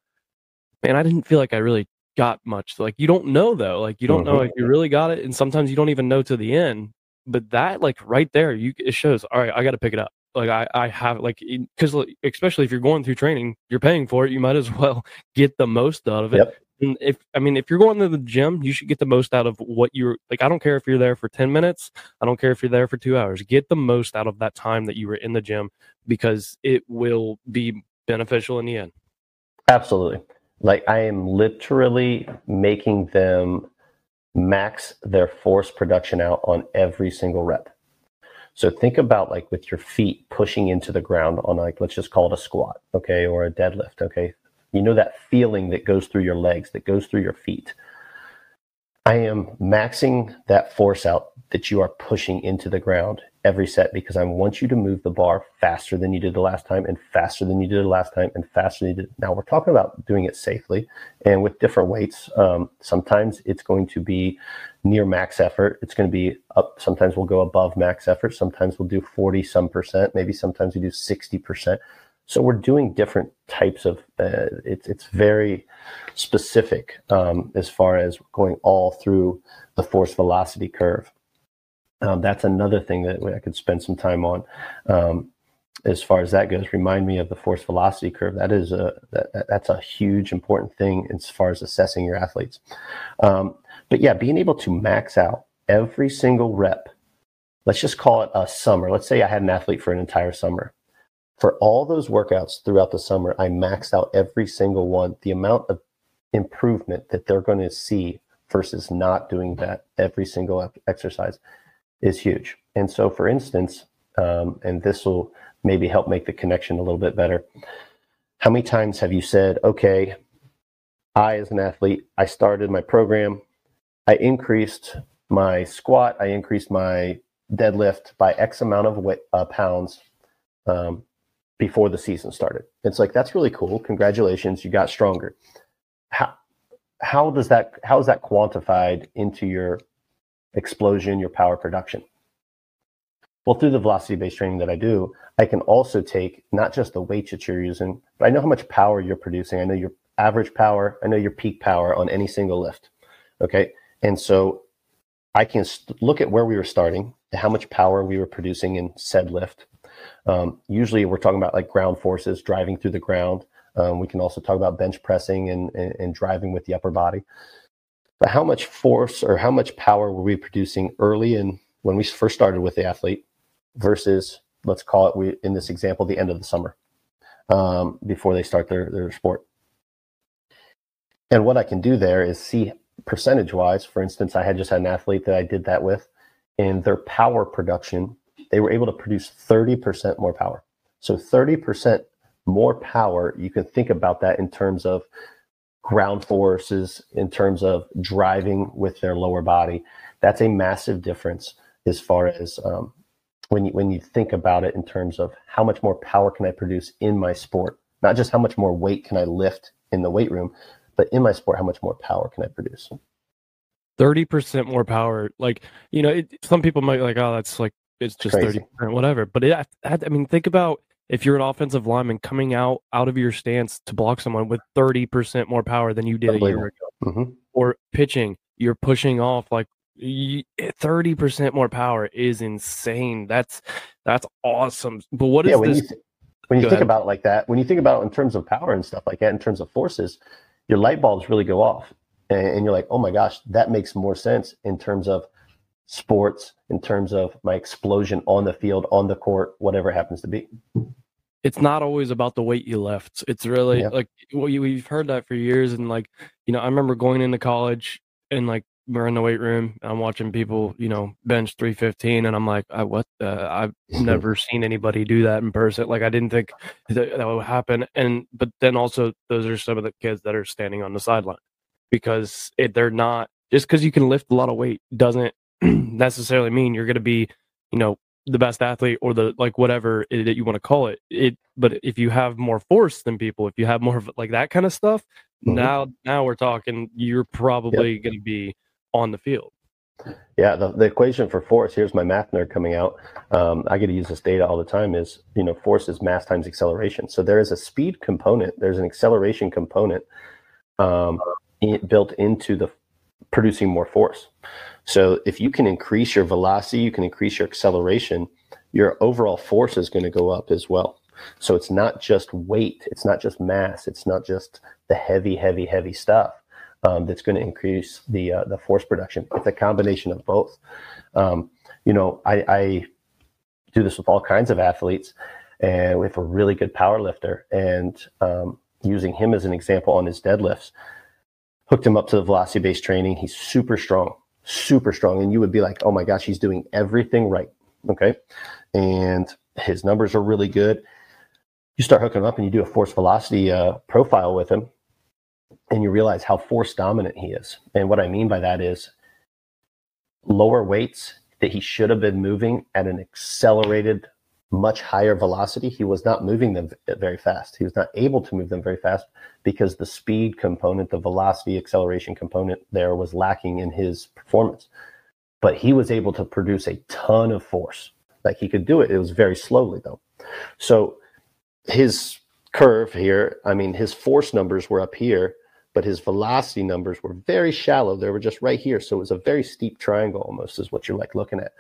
man, I didn't feel like I really got much. Like you don't know though. Like you don't mm-hmm. know if you really got it, and sometimes you don't even know to the end. But that like right there, you it shows. All right, I got to pick it up. Like I I have like because especially if you're going through training, you're paying for it. You might as well get the most out of it. Yep. And if I mean, if you're going to the gym, you should get the most out of what you're like. I don't care if you're there for 10 minutes. I don't care if you're there for two hours. Get the most out of that time that you were in the gym because it will be beneficial in the end. Absolutely. Like I am literally making them max their force production out on every single rep. So think about like with your feet pushing into the ground on like, let's just call it a squat, okay, or a deadlift, okay? You know that feeling that goes through your legs, that goes through your feet. I am maxing that force out that you are pushing into the ground every set because I want you to move the bar faster than you did the last time and faster than you did the last time and faster than you did. Now we're talking about doing it safely and with different weights. Um, sometimes it's going to be near max effort. It's going to be up. Sometimes we'll go above max effort. Sometimes we'll do 40 some percent. Maybe sometimes we do 60 percent. So we're doing different types of. Uh, it's it's very specific um, as far as going all through the force velocity curve. Um, that's another thing that I could spend some time on. Um, as far as that goes, remind me of the force velocity curve. That is a that, that's a huge important thing as far as assessing your athletes. Um, but yeah, being able to max out every single rep. Let's just call it a summer. Let's say I had an athlete for an entire summer for all those workouts throughout the summer, I maxed out every single one. The amount of improvement that they're going to see versus not doing that every single exercise is huge. And so, for instance, um, and this will maybe help make the connection a little bit better. How many times have you said, okay, I, as an athlete, I started my program, I increased my squat, I increased my deadlift by X amount of weight, uh, pounds um, before the season started. It's like that's really cool. Congratulations, you got stronger. How how does that how is that quantified into your explosion, your power production? Well, through the velocity based training that I do, I can also take not just the weights that you're using, but I know how much power you're producing. I know your average power, I know your peak power on any single lift. Okay. And so I can st- look at where we were starting, how much power we were producing in said lift, um, usually we're talking about like ground forces driving through the ground. Um, we can also talk about bench pressing and, and, and, driving with the upper body. But how much force or how much power were we producing early in when we first started with the athlete versus, let's call it, we, in this example, the end of the summer um, before they start their, their sport? And what I can do there is see percentage wise, for instance, I had just had an athlete that I did that with, and their power production they were able to produce 30% more power. So 30% more power, you can think about that in terms of ground forces, in terms of driving with their lower body. That's a massive difference as far as um, when you, when you think about it in terms of how much more power can I produce in my sport, not just how much more weight can I lift in the weight room, but in my sport, how much more power can I produce? 30% more power. Like, you know, it, some people might like, oh, that's like it's just thirty percent, whatever. But it, I mean, think about if you're an offensive lineman coming out out of your stance to block someone with thirty percent more power than you did a year ago, mm-hmm. or pitching, you're pushing off like thirty percent more power is insane. That's that's awesome. But what is yeah, when this? You th- when you think ahead. about it like that, when you think about it in terms of power and stuff like that, in terms of forces, your light bulbs really go off, and, and you're like, oh my gosh, that makes more sense in terms of sports in terms of my explosion on the field, on the court, whatever it happens to be. It's not always about the weight you left. It's really yeah. like well, we've heard that for years. And like, you know, I remember going into college and like we're in the weight room. I'm watching people, you know, bench 315, and I'm like, I, what? Uh, I've never seen anybody do that in person. Like, I didn't think that, that would happen. And but then also, those are some of the kids that are standing on the sideline because it, they're not just because you can lift a lot of weight doesn't necessarily mean you're going to be, you know, the best athlete or the like whatever that you want to call it. It but if you have more force than people, if you have more of like that kind of stuff, mm-hmm. now now we're talking you're probably yep. going to be on the field. Yeah, the, the equation for force, here's my math nerd coming out. Um, I get to use this data all the time is, you know, force is mass times acceleration. So there is a speed component, there's an acceleration component um, built into the producing more force. So if you can increase your velocity, you can increase your acceleration, your overall force is going to go up as well. So it's not just weight, it's not just mass, it's not just the heavy, heavy, heavy stuff um, that's going to increase the uh, the force production. It's a combination of both. Um, you know, I, I do this with all kinds of athletes, and we have a really good power lifter, and um, using him as an example on his deadlifts, hooked him up to the velocity based training. He's super strong super strong, and you would be like, oh my gosh, he's doing everything right. Okay. And his numbers are really good. You start hooking him up and you do a force velocity uh, profile with him, and you realize how force dominant he is. And what I mean by that is lower weights that he should have been moving at an accelerated, much higher velocity, he was not moving them very fast. He was not able to move them very fast because the speed component, the velocity acceleration component there was lacking in his performance. But he was able to produce a ton of force. Like he could do it. It was very slowly though. So his curve here, I mean, his force numbers were up here, but his velocity numbers were very shallow. They were just right here. So it was a very steep triangle almost is what you're like looking at.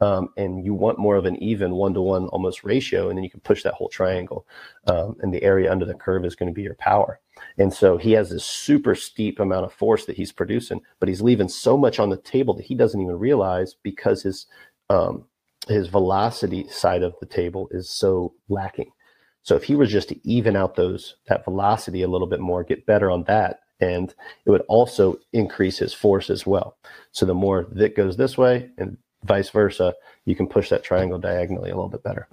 Um, and you want more of an even one to one almost ratio, and then you can push that whole triangle. Um, and the area under the curve is going to be your power. And so he has this super steep amount of force that he's producing, but he's leaving so much on the table that he doesn't even realize because his um, his velocity side of the table is so lacking. So if he was just to even out those that velocity a little bit more, get better on that, and it would also increase his force as well. So the more that goes this way and vice versa, you can push that triangle diagonally a little bit better.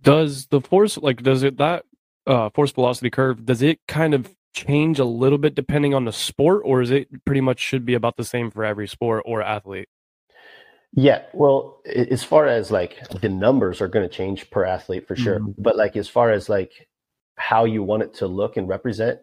Does the force like does it that uh, force velocity curve does it kind of change a little bit depending on the sport, or is it pretty much should be about the same for every sport or athlete? Yeah, well, as far as like the numbers are going to change per athlete for sure, mm-hmm. but like as far as like how you want it to look and represent,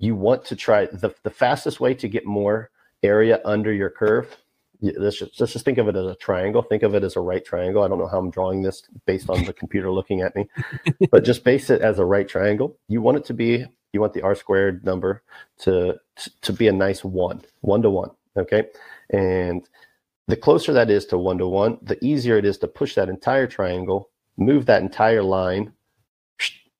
you want to try the the fastest way to get more area under your curve. Let's just, let's just think of it as a triangle. Think of it as a right triangle. I don't know how I'm drawing this based on the computer looking at me, but just base it as a right triangle. You want it to be you want the r squared number to to be a nice one, one to one. Okay, and the closer that is to one to one, the easier it is to push that entire triangle, move that entire line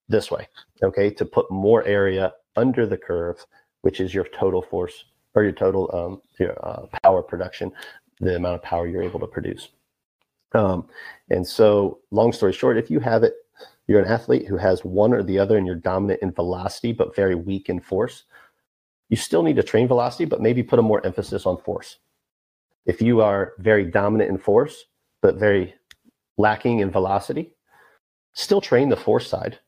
this way, okay, to put more area under the curve, which is your total force or your total um, your, uh, power production, the amount of power you're able to produce. Um, and so, long story short, if you have it, you're an athlete who has one or the other and you're dominant in velocity but very weak in force, you still need to train velocity, but maybe put a more emphasis on force. If you are very dominant in force, but very lacking in velocity, still train the force side,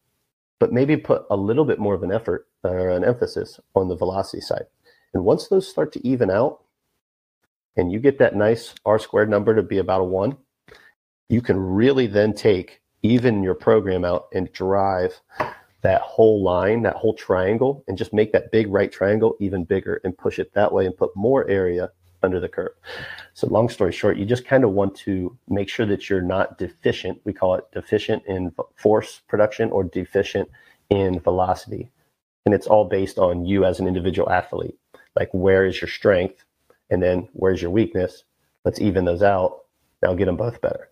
but maybe put a little bit more of an effort uh, or an emphasis on the velocity side. And once those start to even out, and you get that nice R squared number to be about a one, you can really then take even your program out and drive that whole line, that whole triangle, and just make that big right triangle even bigger and push it that way and put more area under the curve. So, long story short, you just kind of want to make sure that you're not deficient. We call it deficient in force production or deficient in velocity. And it's all based on you as an individual athlete. Like, where is your strength? And then, where's your weakness? Let's even those out. Now, get them both better.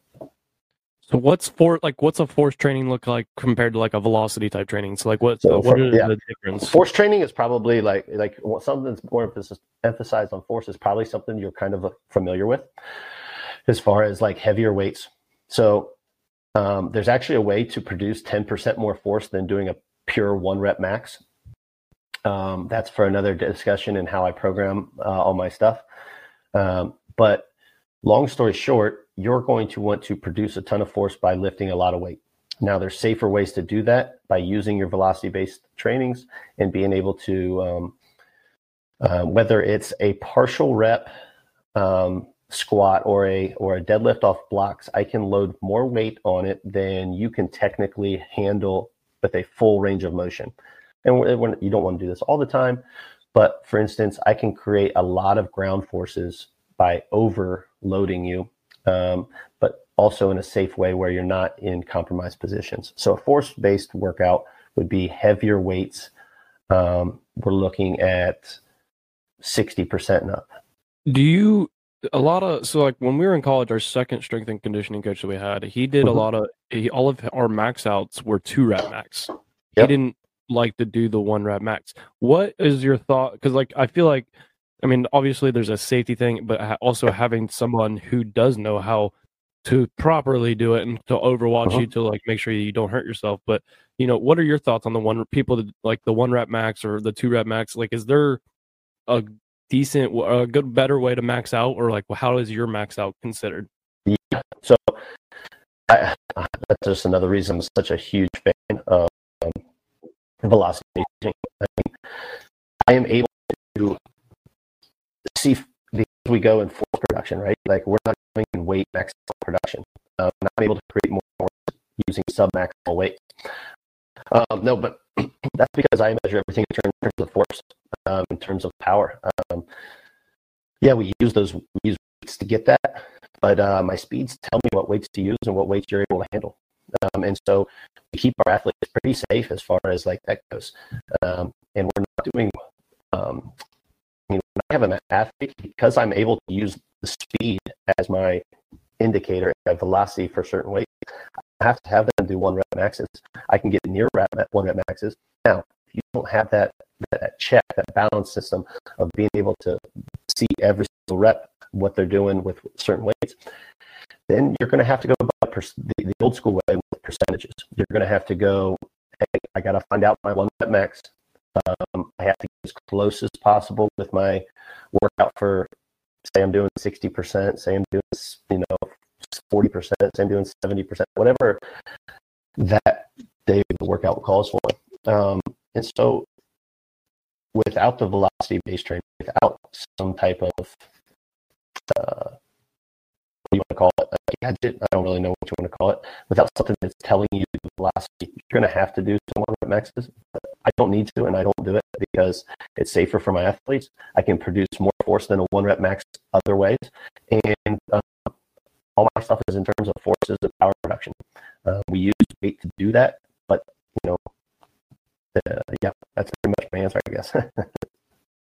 So what's for like what's a force training look like compared to like a velocity type training? So like what's so what for, yeah. the difference? Force training is probably like like something that's more emphasis, emphasized on force is probably something you're kind of familiar with, as far as like heavier weights. So um, there's actually a way to produce 10% more force than doing a pure one rep max. Um, that's for another discussion in how I program uh, all my stuff. Um, but long story short, you're going to want to produce a ton of force by lifting a lot of weight. Now, there's safer ways to do that by using your velocity based trainings and being able to, um, uh, whether it's a partial rep um, squat or a or a deadlift off blocks, I can load more weight on it than you can technically handle with a full range of motion. And when, you don't want to do this all the time, but for instance, I can create a lot of ground forces by overloading you um, but also in a safe way where you're not in compromised positions. So a force-based workout would be heavier weights. Um, we're looking at 60% and up. Do you a lot of so like when we were in college, our second strength and conditioning coach that we had, he did mm-hmm. a lot of he, all of our max outs were two rep max. Yep. He didn't like to do the one rep max. What is your thought? Because like I feel like I mean, obviously there's a safety thing, but also having someone who does know how to properly do it and to overwatch uh-huh. you to like make sure you don't hurt yourself. But you know, what are your thoughts on the one people that, like the one rep max or the two rep max? Like, is there a decent, a good, better way to max out, or like how is your max out considered? Yeah. So I, that's just another reason I'm such a huge fan of um, velocity. I, mean, I am able see as we go in force production, right? Like we're not doing in weight maximal production. Um, not able to create more using sub-maximal weight. Um, no, but that's because I measure everything in terms of force, um, in terms of power. Um, yeah, we use those we use weights to get that, but uh, my speeds tell me what weights to use and what weights you're able to handle. Um, and so we keep our athletes pretty safe as far as like that goes. Um, and we're not doing, um, when I have an athlete, because I'm able to use the speed as my indicator of velocity for certain weights, I have to have them do one rep maxes. I can get near rep one rep maxes. Now, if you don't have that, that check, that balance system of being able to see every single rep, what they're doing with certain weights, then you're going to have to go per- the, the, old school way with percentages. You're going to have to go, hey, I got to find out my one rep max. Um, I have to get as close as possible with my workout for, say, I'm doing 60%, say I'm doing, you know, 40%, say I'm doing 70%, whatever that day the workout calls for. Um, and so without the velocity based training, without some type of uh, you want to call it, a gadget. I don't really know what you want to call it. Without something that's telling you the velocity, you're going to have to do some one rep maxes. I don't need to, and I don't do it because it's safer for my athletes. I can produce more force than a one rep max other ways, and uh, all my stuff is in terms of forces of power production. Uh, we use weight to do that, but you know, uh, yeah, that's pretty much my answer, I guess.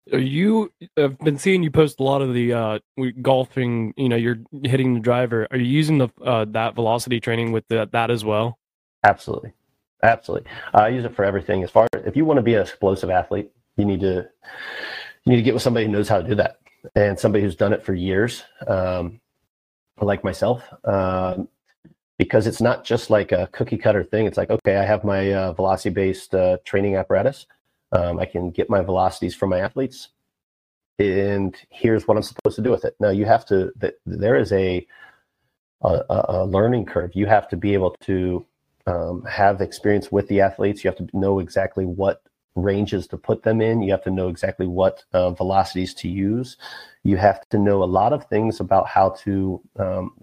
You I've been seeing you post a lot of the uh golfing, you know, you're hitting the driver. Are you using the uh that velocity training with the, that as well? Absolutely. Absolutely. I use it for everything. As far as if you want to be an explosive athlete, you need to you need to get with somebody who knows how to do that and somebody who's done it for years. Um, like myself. Um, because it's not just like a cookie cutter thing. It's like, okay, I have my uh, velocity based uh, training apparatus. Um, I can get my velocities from my athletes, and here's what I'm supposed to do with it. Now you have to. There is a a, a learning curve. You have to be able to um, have experience with the athletes. You have to know exactly what ranges to put them in. You have to know exactly what uh, velocities to use. You have to know a lot of things about how to. Um,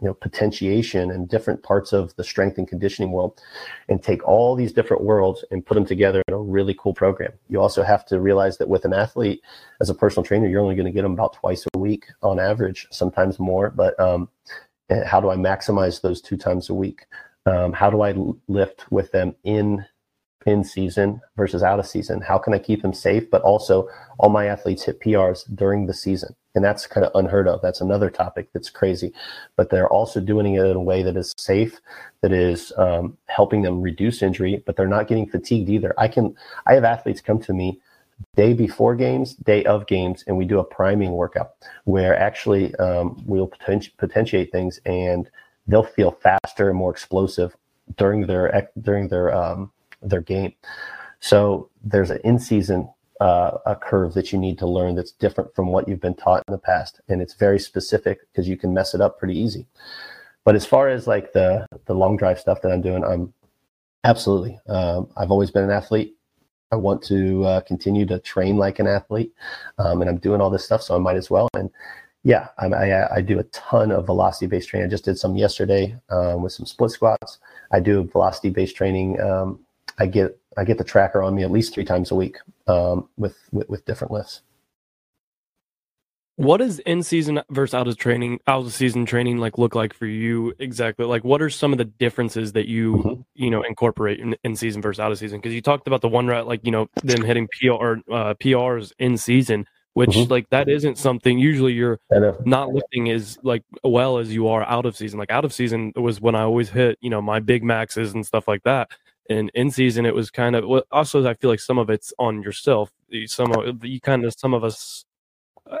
you know potentiation and different parts of the strength and conditioning world and take all these different worlds and put them together in a really cool program. You also have to realize that with an athlete as a personal trainer you're only going to get them about twice a week on average sometimes more but um, how do i maximize those two times a week? Um, how do i lift with them in in season versus out of season? How can i keep them safe but also all my athletes hit prs during the season and that's kind of unheard of. That's another topic that's crazy, but they're also doing it in a way that is safe, that is um, helping them reduce injury, but they're not getting fatigued either. I can, I have athletes come to me day before games, day of games, and we do a priming workout where actually um, we'll poten- potentiate things and they'll feel faster and more explosive during their during their um, their game. So there's an in season uh, a curve that you need to learn that's different from what you've been taught in the past, and it's very specific because you can mess it up pretty easy. But as far as like the the long drive stuff that I'm doing, I'm absolutely. Um, I've always been an athlete. I want to uh, continue to train like an athlete, um, and I'm doing all this stuff, so I might as well. And yeah, I, I, I do a ton of velocity based training. I just did some yesterday um, with some split squats. I do velocity based training. Um, I get I get the tracker on me at least three times a week um, with, with, with different lifts. What does in season versus out of training, out of season training like look like for you exactly? Like, what are some of the differences that you mm-hmm. you know incorporate in, in season versus out of season? Because you talked about the one rep, like you know them hitting PR uh, PRs in season, which mm-hmm. like that isn't something usually you're not lifting as like well as you are out of season. Like out of season was when I always hit you know my big maxes and stuff like that and in season it was kind of well, also i feel like some of it's on yourself. Some of you kind of some of us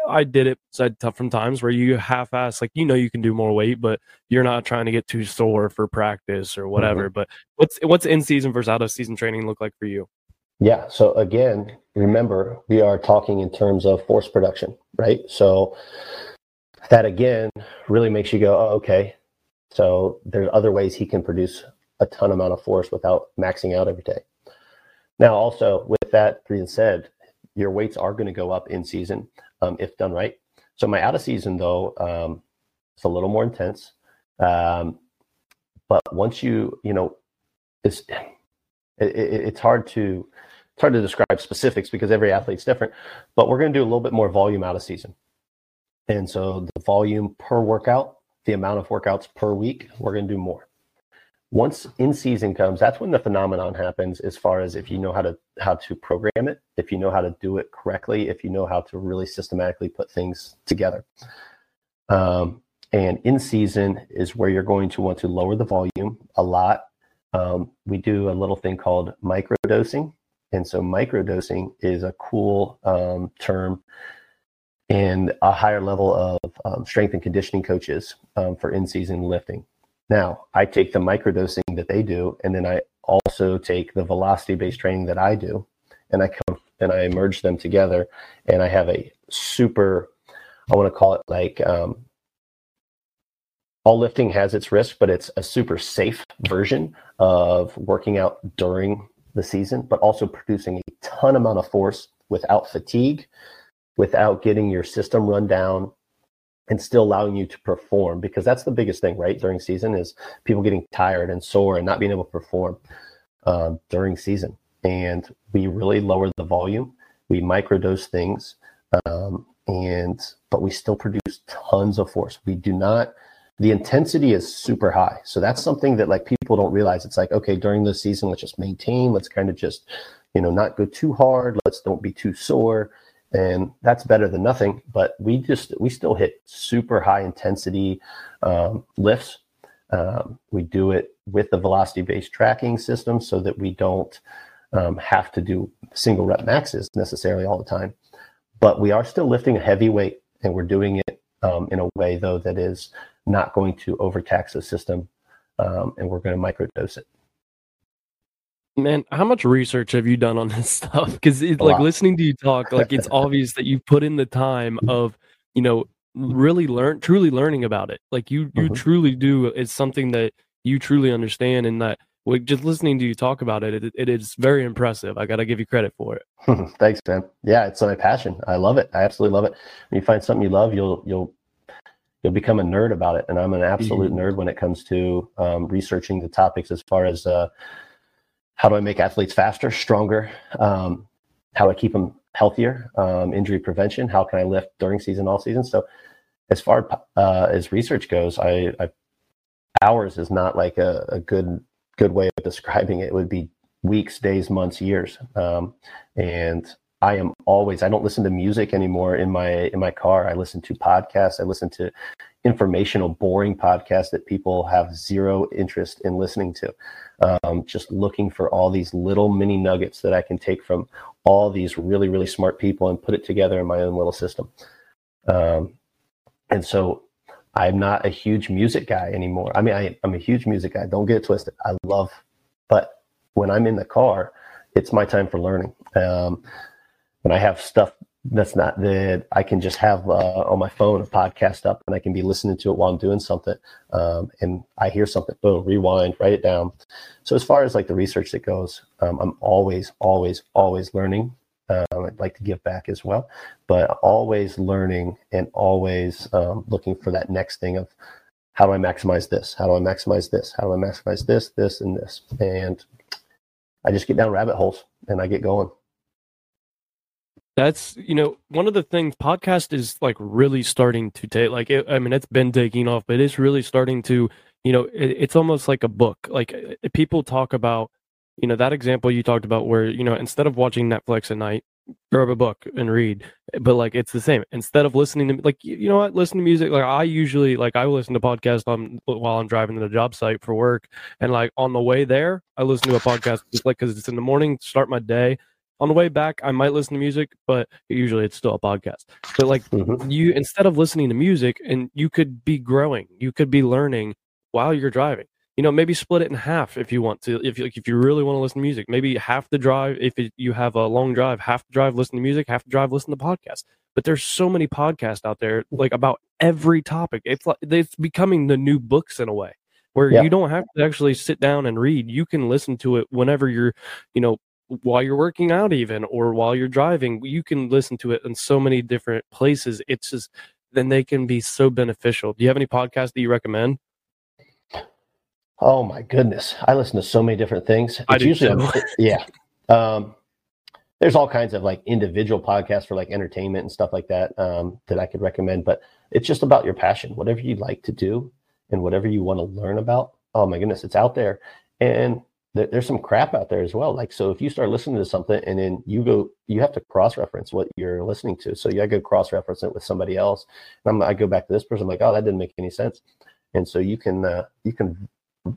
i did it said tough from times where you half-ass like you know you can do more weight but you're not trying to get too sore for practice or whatever mm-hmm. but what's what's in season versus out of season training look like for you? Yeah so again remember we are talking in terms of force production right? So that again really makes you go oh, okay. So there's other ways he can produce a ton amount of force without maxing out every day. Now, also with that being said, your weights are going to go up in season um, if done right. So my out of season though, um, it's a little more intense. Um, but once you, you know, it's it, it, it's hard to it's hard to describe specifics because every athlete's different. But we're going to do a little bit more volume out of season, and so the volume per workout, the amount of workouts per week, we're going to do more. Once in season comes, that's when the phenomenon happens. As far as if you know how to how to program it, if you know how to do it correctly, if you know how to really systematically put things together. Um, and in season is where you're going to want to lower the volume a lot. Um, we do a little thing called microdosing. And so microdosing is a cool um, term and a higher level of um, strength and conditioning coaches um, for in-season lifting. Now, I take the microdosing that they do, and then I also take the velocity-based training that I do, and I come and I merge them together, and I have a super, I want to call it like um, all lifting has its risk, but it's a super safe version of working out during the season, but also producing a ton amount of force without fatigue, without getting your system run down, and still allowing you to perform. Because that's the biggest thing, right? During season is people getting tired and sore and not being able to perform uh, during season. And we really lower the volume. We microdose things, um, and but we still produce tons of force. We do not the intensity is super high. So that's something that like people don't realize. It's like, okay, during the season, let's just maintain, let's kind of just, you know, not go too hard. Let's don't be too sore. And that's better than nothing. But we just, we still hit super high intensity um, lifts. Um, we do it with the velocity based tracking system so that we don't um, have to do single rep maxes necessarily all the time. But we are still lifting a heavy weight and we're doing it um, in a way though that is not going to overtax the system, um, and we're going to microdose it. Man, how much research have you done on this stuff? Because like listening to you talk, like it's obvious that you put in the time of, you know, really learn, truly learning about it. Like you, you mm-hmm. truly do. It's something that you truly understand, and that like just listening to you talk about it, it, it is very impressive. I got to give you credit for it. Thanks, man. Yeah, it's my passion. I love it. I absolutely love it. When you find something you love, you'll you'll you'll become a nerd about it. And I'm an absolute mm-hmm. nerd when it comes to um, researching the topics as far as uh, how do I make athletes faster, stronger, um, how do I keep them healthier, um, injury prevention, how can I lift during season, all season. So as far uh, as research goes, I, I hours is not like a, a, good good way of describing it. It would be weeks, days, months, years. Um, and I am always I don't listen to music anymore in my in my car. I listen to podcasts. I listen to informational, boring podcast that people have zero interest in listening to. Um, just looking for all these little mini nuggets that I can take from all these really really smart people and put it together in my own little system. Um, and so I'm not a huge music guy anymore. I mean, I, I'm a huge music guy. Don't get it twisted. I love, but when I'm in the car, it's my time for learning. Um, when I have stuff that's not that I can just have uh, on my phone a podcast up and I can be listening to it while I'm doing something. Um, and I hear something, boom, rewind, write it down. So as far as like the research that goes, um, I'm always, always, always learning. Um, I'd like to give back as well, but always learning and always um, looking for that next thing of how do I maximize this? How do I maximize this? How do I maximize this, this, and this? And I just get down rabbit holes and I get going. That's you know one of the things podcast is like really starting to take like it, I mean it's been taking off, but it's really starting to you know it, it's almost like a book. Like eh, eh, people talk about you know that example you talked about where you know instead of watching Netflix at night, grab a book and read. Eh, but like it's the same. Instead of listening to like you know what, listen to music. Like I usually like I listen to podcasts on while I'm driving to the job site for work, and like on the way there, I listen to a podcast just like because it's in the morning, start my day on the way back i might listen to music but usually it's still a podcast. But like mm-hmm. you instead of listening to music and you could be growing you could be learning while you're driving. You know maybe split it in half if you want to if you, like, if you really want to listen to music. Maybe half the drive if it, you have a long drive half the drive listen to music half the drive listen to podcasts. But there's so many podcasts out there like about every topic. It's like it's becoming the new books in a way where yeah. you don't have to actually sit down and read. You can listen to it whenever you're you know while you're working out even or while you're driving you can listen to it in so many different places it's just then they can be so beneficial. Do you have any podcasts that you recommend? Oh my goodness. I listen to so many different things. It's I do usually too. yeah. Um there's all kinds of like individual podcasts for like entertainment and stuff like that um, that I could recommend, but it's just about your passion, whatever you like to do and whatever you want to learn about. Oh my goodness, it's out there. And there's some crap out there as well. Like, so if you start listening to something and then you go, you have to cross reference what you're listening to. So you go cross reference it with somebody else. And I'm, I go back to this person, I'm like, oh, that didn't make any sense. And so you can, uh, you can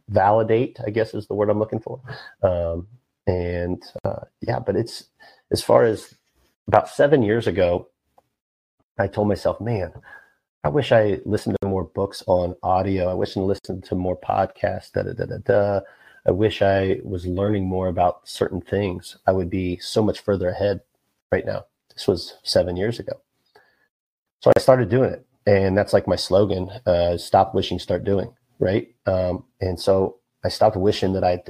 validate, I guess is the word I'm looking for. Um, and uh, yeah, but it's as far as about seven years ago, I told myself, man, I wish I listened to more books on audio. I wish I listened to more podcasts. Da, da, da, da, da. I wish I was learning more about certain things. I would be so much further ahead right now. This was seven years ago. So I started doing it. And that's like my slogan uh, stop wishing, start doing. Right. Um, and so I stopped wishing that I'd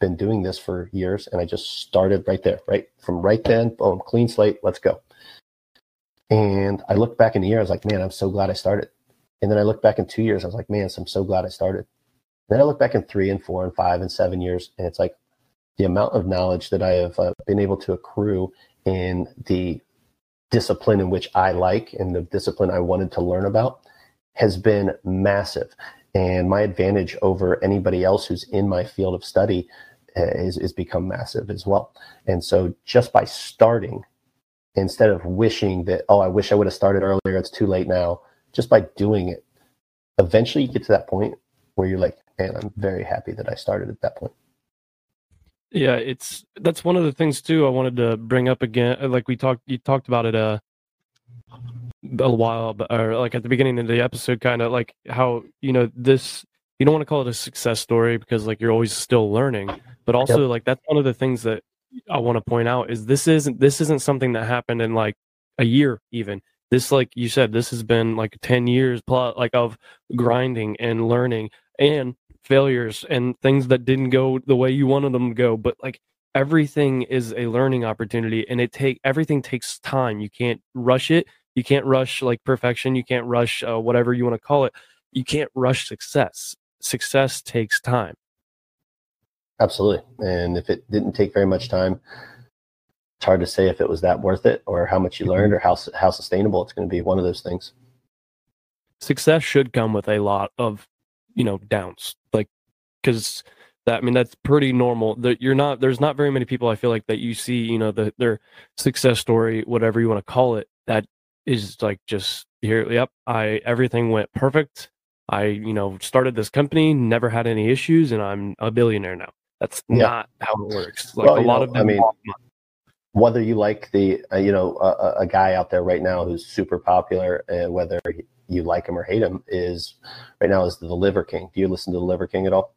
been doing this for years and I just started right there, right? From right then, boom, clean slate, let's go. And I looked back in a year, I was like, man, I'm so glad I started. And then I looked back in two years, I was like, man, I'm so glad I started. Then I look back in three and four and five and seven years, and it's like the amount of knowledge that I have uh, been able to accrue in the discipline in which I like and the discipline I wanted to learn about has been massive. And my advantage over anybody else who's in my field of study uh, is, is become massive as well. And so just by starting, instead of wishing that, oh, I wish I would have started earlier, it's too late now, just by doing it, eventually you get to that point where you're like, man, I'm very happy that I started at that point. Yeah, it's that's one of the things too I wanted to bring up again. uh, Like we talked, you talked about it uh, a while, or like at the beginning of the episode, kind of like how you know this. You don't want to call it a success story because like you're always still learning, but also like that's one of the things that I want to point out is this isn't this isn't something that happened in like a year even. This like you said, this has been like ten years plus like of grinding and learning and failures and things that didn't go the way you wanted them to go but like everything is a learning opportunity and it take everything takes time you can't rush it you can't rush like perfection you can't rush uh, whatever you want to call it you can't rush success success takes time Absolutely. And if it didn't take very much time, it's hard to say if it was that worth it or how much you learned or how, how sustainable it's going to be. One of those things. success should come with a lot of you know downs like because that i mean that's pretty normal. That you're not there's not very many people i feel like that you see you know the, their success story whatever you want to call it that is like just here yep i everything went perfect. I you know started this company never had any issues and i'm a billionaire now. That's Yeah. not how it works. Like Well, a lot know, of I them mean, Whether you like the, uh, you know, a guy out there right now who's super popular, uh, whether you like him or hate him, is right now is the Liver King. Do you listen to the Liver King at all?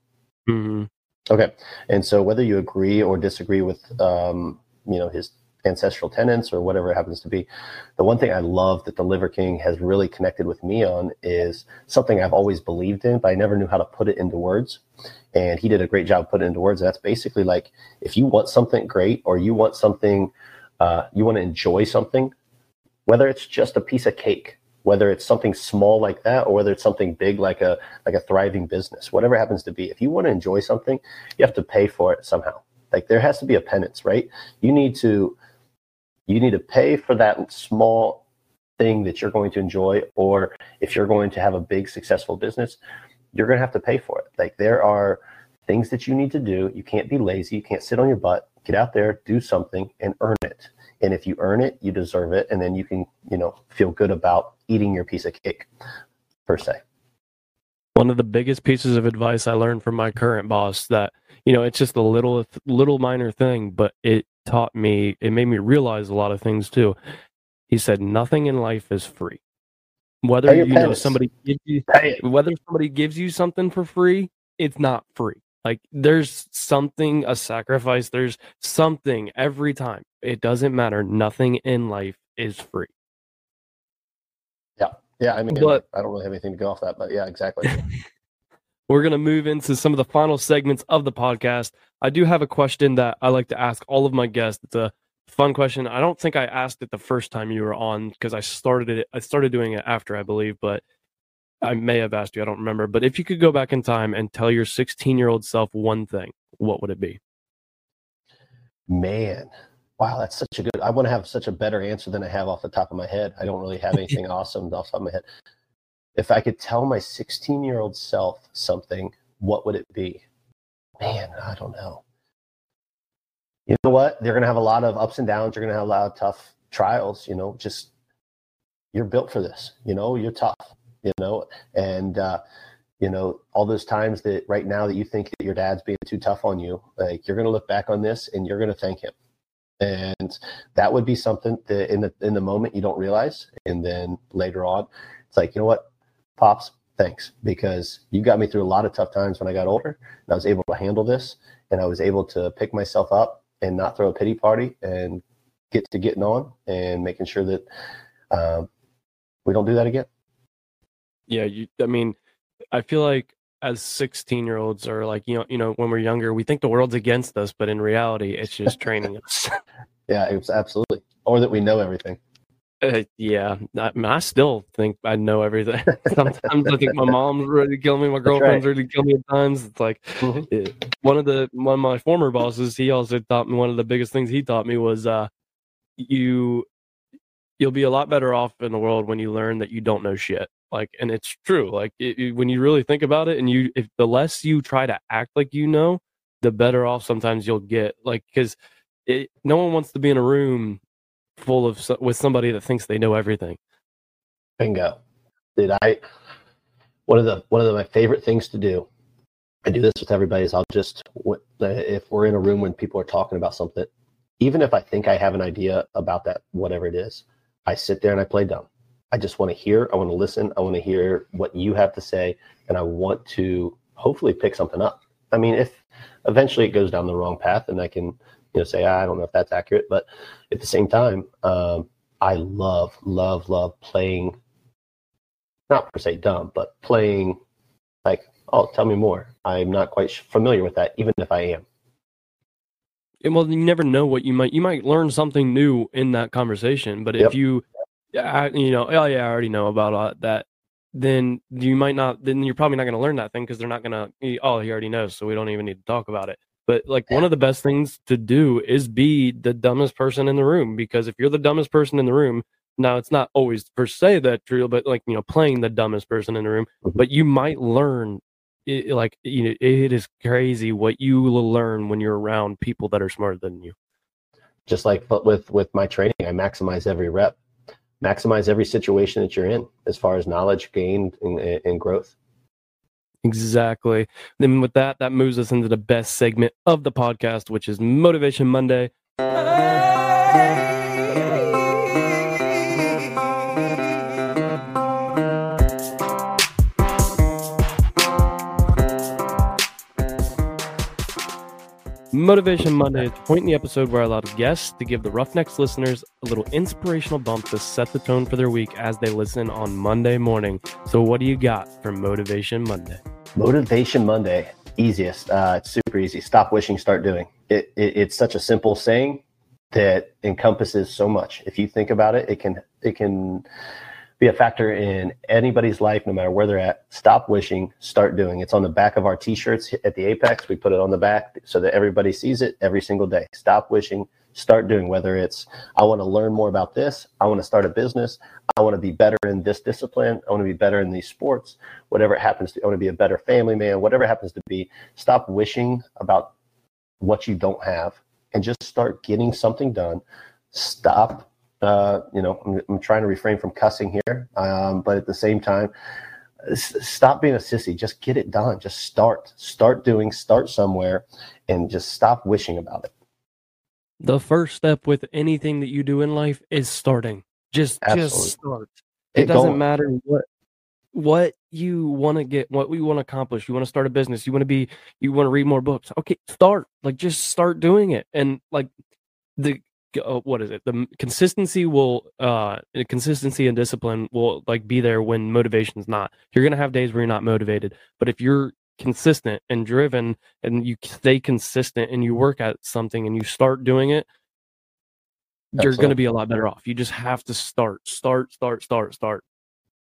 Mhm. Okay. And so whether you agree or disagree with um, you know, his ancestral tenants or whatever it happens to be, the one thing I love that the Liver King has really connected with me on is something I've always believed in, but I never knew how to put it into words. And he did a great job putting it into words. And that's basically like if you want something great or you want something uh, you want to enjoy something, whether it's just a piece of cake, whether it's something small like that, or whether it's something big like a like a thriving business, whatever happens to be. If you want to enjoy something, you have to pay for it somehow. Like there has to be a penance, right? You need to you need to pay for that small thing that you're going to enjoy, or if you're going to have a big successful business, you're going to have to pay for it. Like there are things that you need to do. You can't be lazy. You can't sit on your butt. Get out there, do something, and earn it. And if you earn it, you deserve it, and then you can, you know, feel good about eating your piece of cake, per se. one of the biggest pieces of advice I learned from my current boss that you know it's just a little little minor thing but it taught me it made me realize a lot of things too. He said nothing in life is free. Whether you know somebody gives you whether somebody gives you something for free it's not free. Like there's something a sacrifice there's something every time. It doesn't matter. Nothing in life is free Yeah, I mean, But- I don't really have anything to go off that, but yeah, exactly. We're going to move into some of the final segments of the podcast. I do have a question that I like to ask all of my guests. It's a fun question. I don't think I asked it the first time you were on because I started it. I started doing it after, I believe, but I may have asked you. I don't remember. But if you could go back in time and tell your 16 year old self one thing, what would it be? Man, wow, that's such a good. I want to have such a better answer than I have off the top of my head. I don't really have anything awesome off the top of my head. If I could tell my 16 year old self something, what would it be? Man, I don't know. You know what? They're going to have a lot of ups and downs. You're going to have a lot of tough trials. You know, just you're built for this. You know, you're tough. You know, and uh, you know all those times that right now that you think that your dad's being too tough on you, like you're going to look back on this and you're going to thank him and that would be something that in the in the moment you don't realize. And then later on it's like you know what pops thanks. Because you got me through a lot of tough times when i got older and i was able to handle this and i was able to pick myself up and not throw a pity party and get to getting on and making sure that um, we don't do that again. Yeah you i mean i feel like as 16 year olds or like you know you know when we're younger we think the world's against us but in reality it's just training us. Yeah it's absolutely. Or that we know everything. Uh, yeah. I, I, still think i know everything. Sometimes i think my mom's ready to kill me my girlfriend's right. ready to kill me at times. It's like mm-hmm. it, one of the one of my former bosses he also taught me one of the biggest things he taught me was uh you you'll be a lot better off in the world when you learn that you don't know shit like and it's true like it, it, when you really think about it and you if the less you try to act like you know the better off sometimes you'll get like because no one wants to be in a room full of with somebody that thinks they know everything. Bingo. Did i one of the one of the, my favorite things to do i do this with everybody is i'll just if we're in a room when people are talking about something even if i think i have an idea about that whatever it is i sit there and i play dumb I just want to hear, I want to listen, I want to hear what you have to say, and I want to hopefully pick something up. I mean, if eventually it goes down the wrong path, and I can, you know, say I don't know if that's accurate, but at the same time, um, I love, love, love playing. Not per se dumb, but playing like, oh, tell me more. I'm not quite familiar with that, even if I am. And well, you never know what you might you might learn something new in that conversation. But if you yeah, you know, oh yeah, I already know about uh, that. Then you might not. Then you're probably not going to learn that thing because they're not going to. Oh, he already knows, so we don't even need to talk about it. But like one of the best things to do is be the dumbest person in the room because if you're the dumbest person in the room, now it's not always per se that true, but like you know, playing the dumbest person in the room, mm-hmm. but you might learn. It, like you know, it is crazy what you will learn when you're around people that are smarter than you. Just like with with my training, I maximize every rep maximize every situation that you're in as far as knowledge gained and, and growth. Exactly. Then with that, that moves us into the best segment of the podcast, which is Motivation Monday. Motivation Monday is the point in the episode where I allow guests to give the Roughnecks listeners a little inspirational bump to set the tone for their week as they listen on Monday morning. So, what do you got for Motivation Monday? Motivation Monday, easiest. Uh, it's super easy. Stop wishing, start doing. It, it, it's such a simple saying that encompasses so much. If you think about it, it can it can be a factor in anybody's life, no matter where they're at. Stop wishing, start doing. It's on the back of our t-shirts at the Apex. We put it on the back so that everybody sees it every single day. Stop wishing, start doing. Whether it's I want to learn more about this, I want to start a business, I want to be better in this discipline, I want to be better in these sports, whatever it happens to, I want to be a better family man, whatever it happens to be. Stop wishing about what you don't have and just start getting something done. Stop uh, you know, I'm, I'm, trying to refrain from cussing here, um, but at the same time, s- stop being a sissy. Just get it done. Just start. Start doing. Start somewhere, and just stop wishing about it. The first step with anything that you do in life is starting. Just Absolutely. just start. It, it doesn't going. matter what what you want to get, what you want to accomplish. You want to start a business. You want to be. You want to read more books. Okay, start. Like just start doing it, and like the uh, what is it the consistency will uh consistency and discipline will like be there when motivation's not you're gonna have days where you're not motivated but if you're consistent and driven and you stay consistent and you work at something and you start doing it you're going to be a lot better off. You just have to start, start, start, start, start.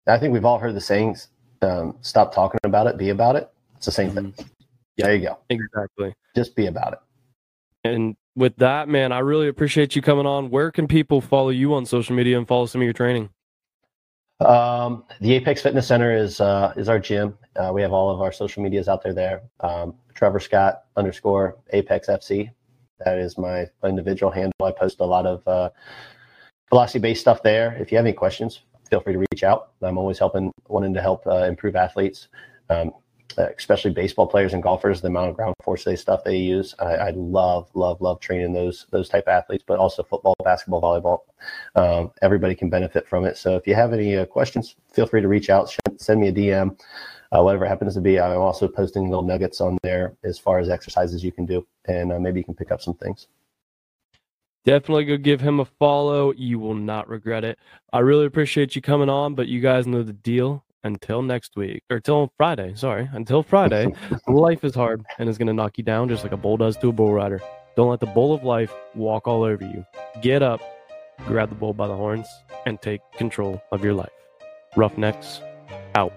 I think we've all heard the sayings, um, stop talking about it, be about it. It's the same thing. There you go. Exactly. Just be about it. And with that, man, I really appreciate you coming on. Where can people follow you on social media and follow some of your training? Um, the Apex Fitness Center is uh, is our gym. Uh, we have all of our social medias out there. There, um, Trevor Scott underscore Apex FC. That is my individual handle. I post a lot of uh, velocity based stuff there. If you have any questions, feel free to reach out. I'm always helping, wanting to help uh, improve athletes, um, especially baseball players and golfers. The amount of ground force they stuff they use, I, I love, love, love training those those type athletes. But also football, basketball, volleyball. Um, everybody can benefit from it. So if you have any uh, questions, feel free to reach out. Send me a DM. Uh, whatever it happens to be, I'm also posting little nuggets on there as far as exercises you can do, and uh, maybe you can pick up some things. Definitely go give him a follow. You will not regret it. I really appreciate you coming on, but you guys know the deal. Until next week, or till Friday, sorry, until Friday, life is hard and is going to knock you down just like a bull does to a bull rider. Don't let the bull of life walk all over you. Get up, grab the bull by the horns, and take control of your life. Roughnecks, out.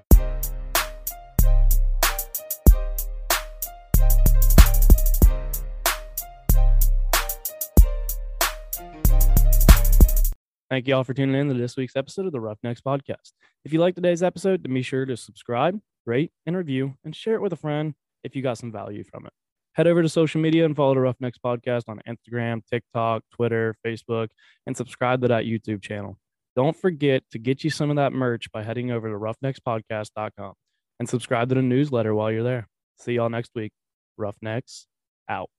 Thank you all for tuning in to this week's episode of the Roughnecks Podcast. If you like today's episode, then be sure to subscribe, rate, and review, and share it with a friend if you got some value from it. Head over to social media and follow the Roughnecks Podcast on Instagram, TikTok, Twitter, Facebook, and subscribe to that YouTube channel. Don't forget to get you some of that merch by heading over to roughneckspodcast.com and subscribe to the newsletter while you're there. See y'all next week. Roughnecks out.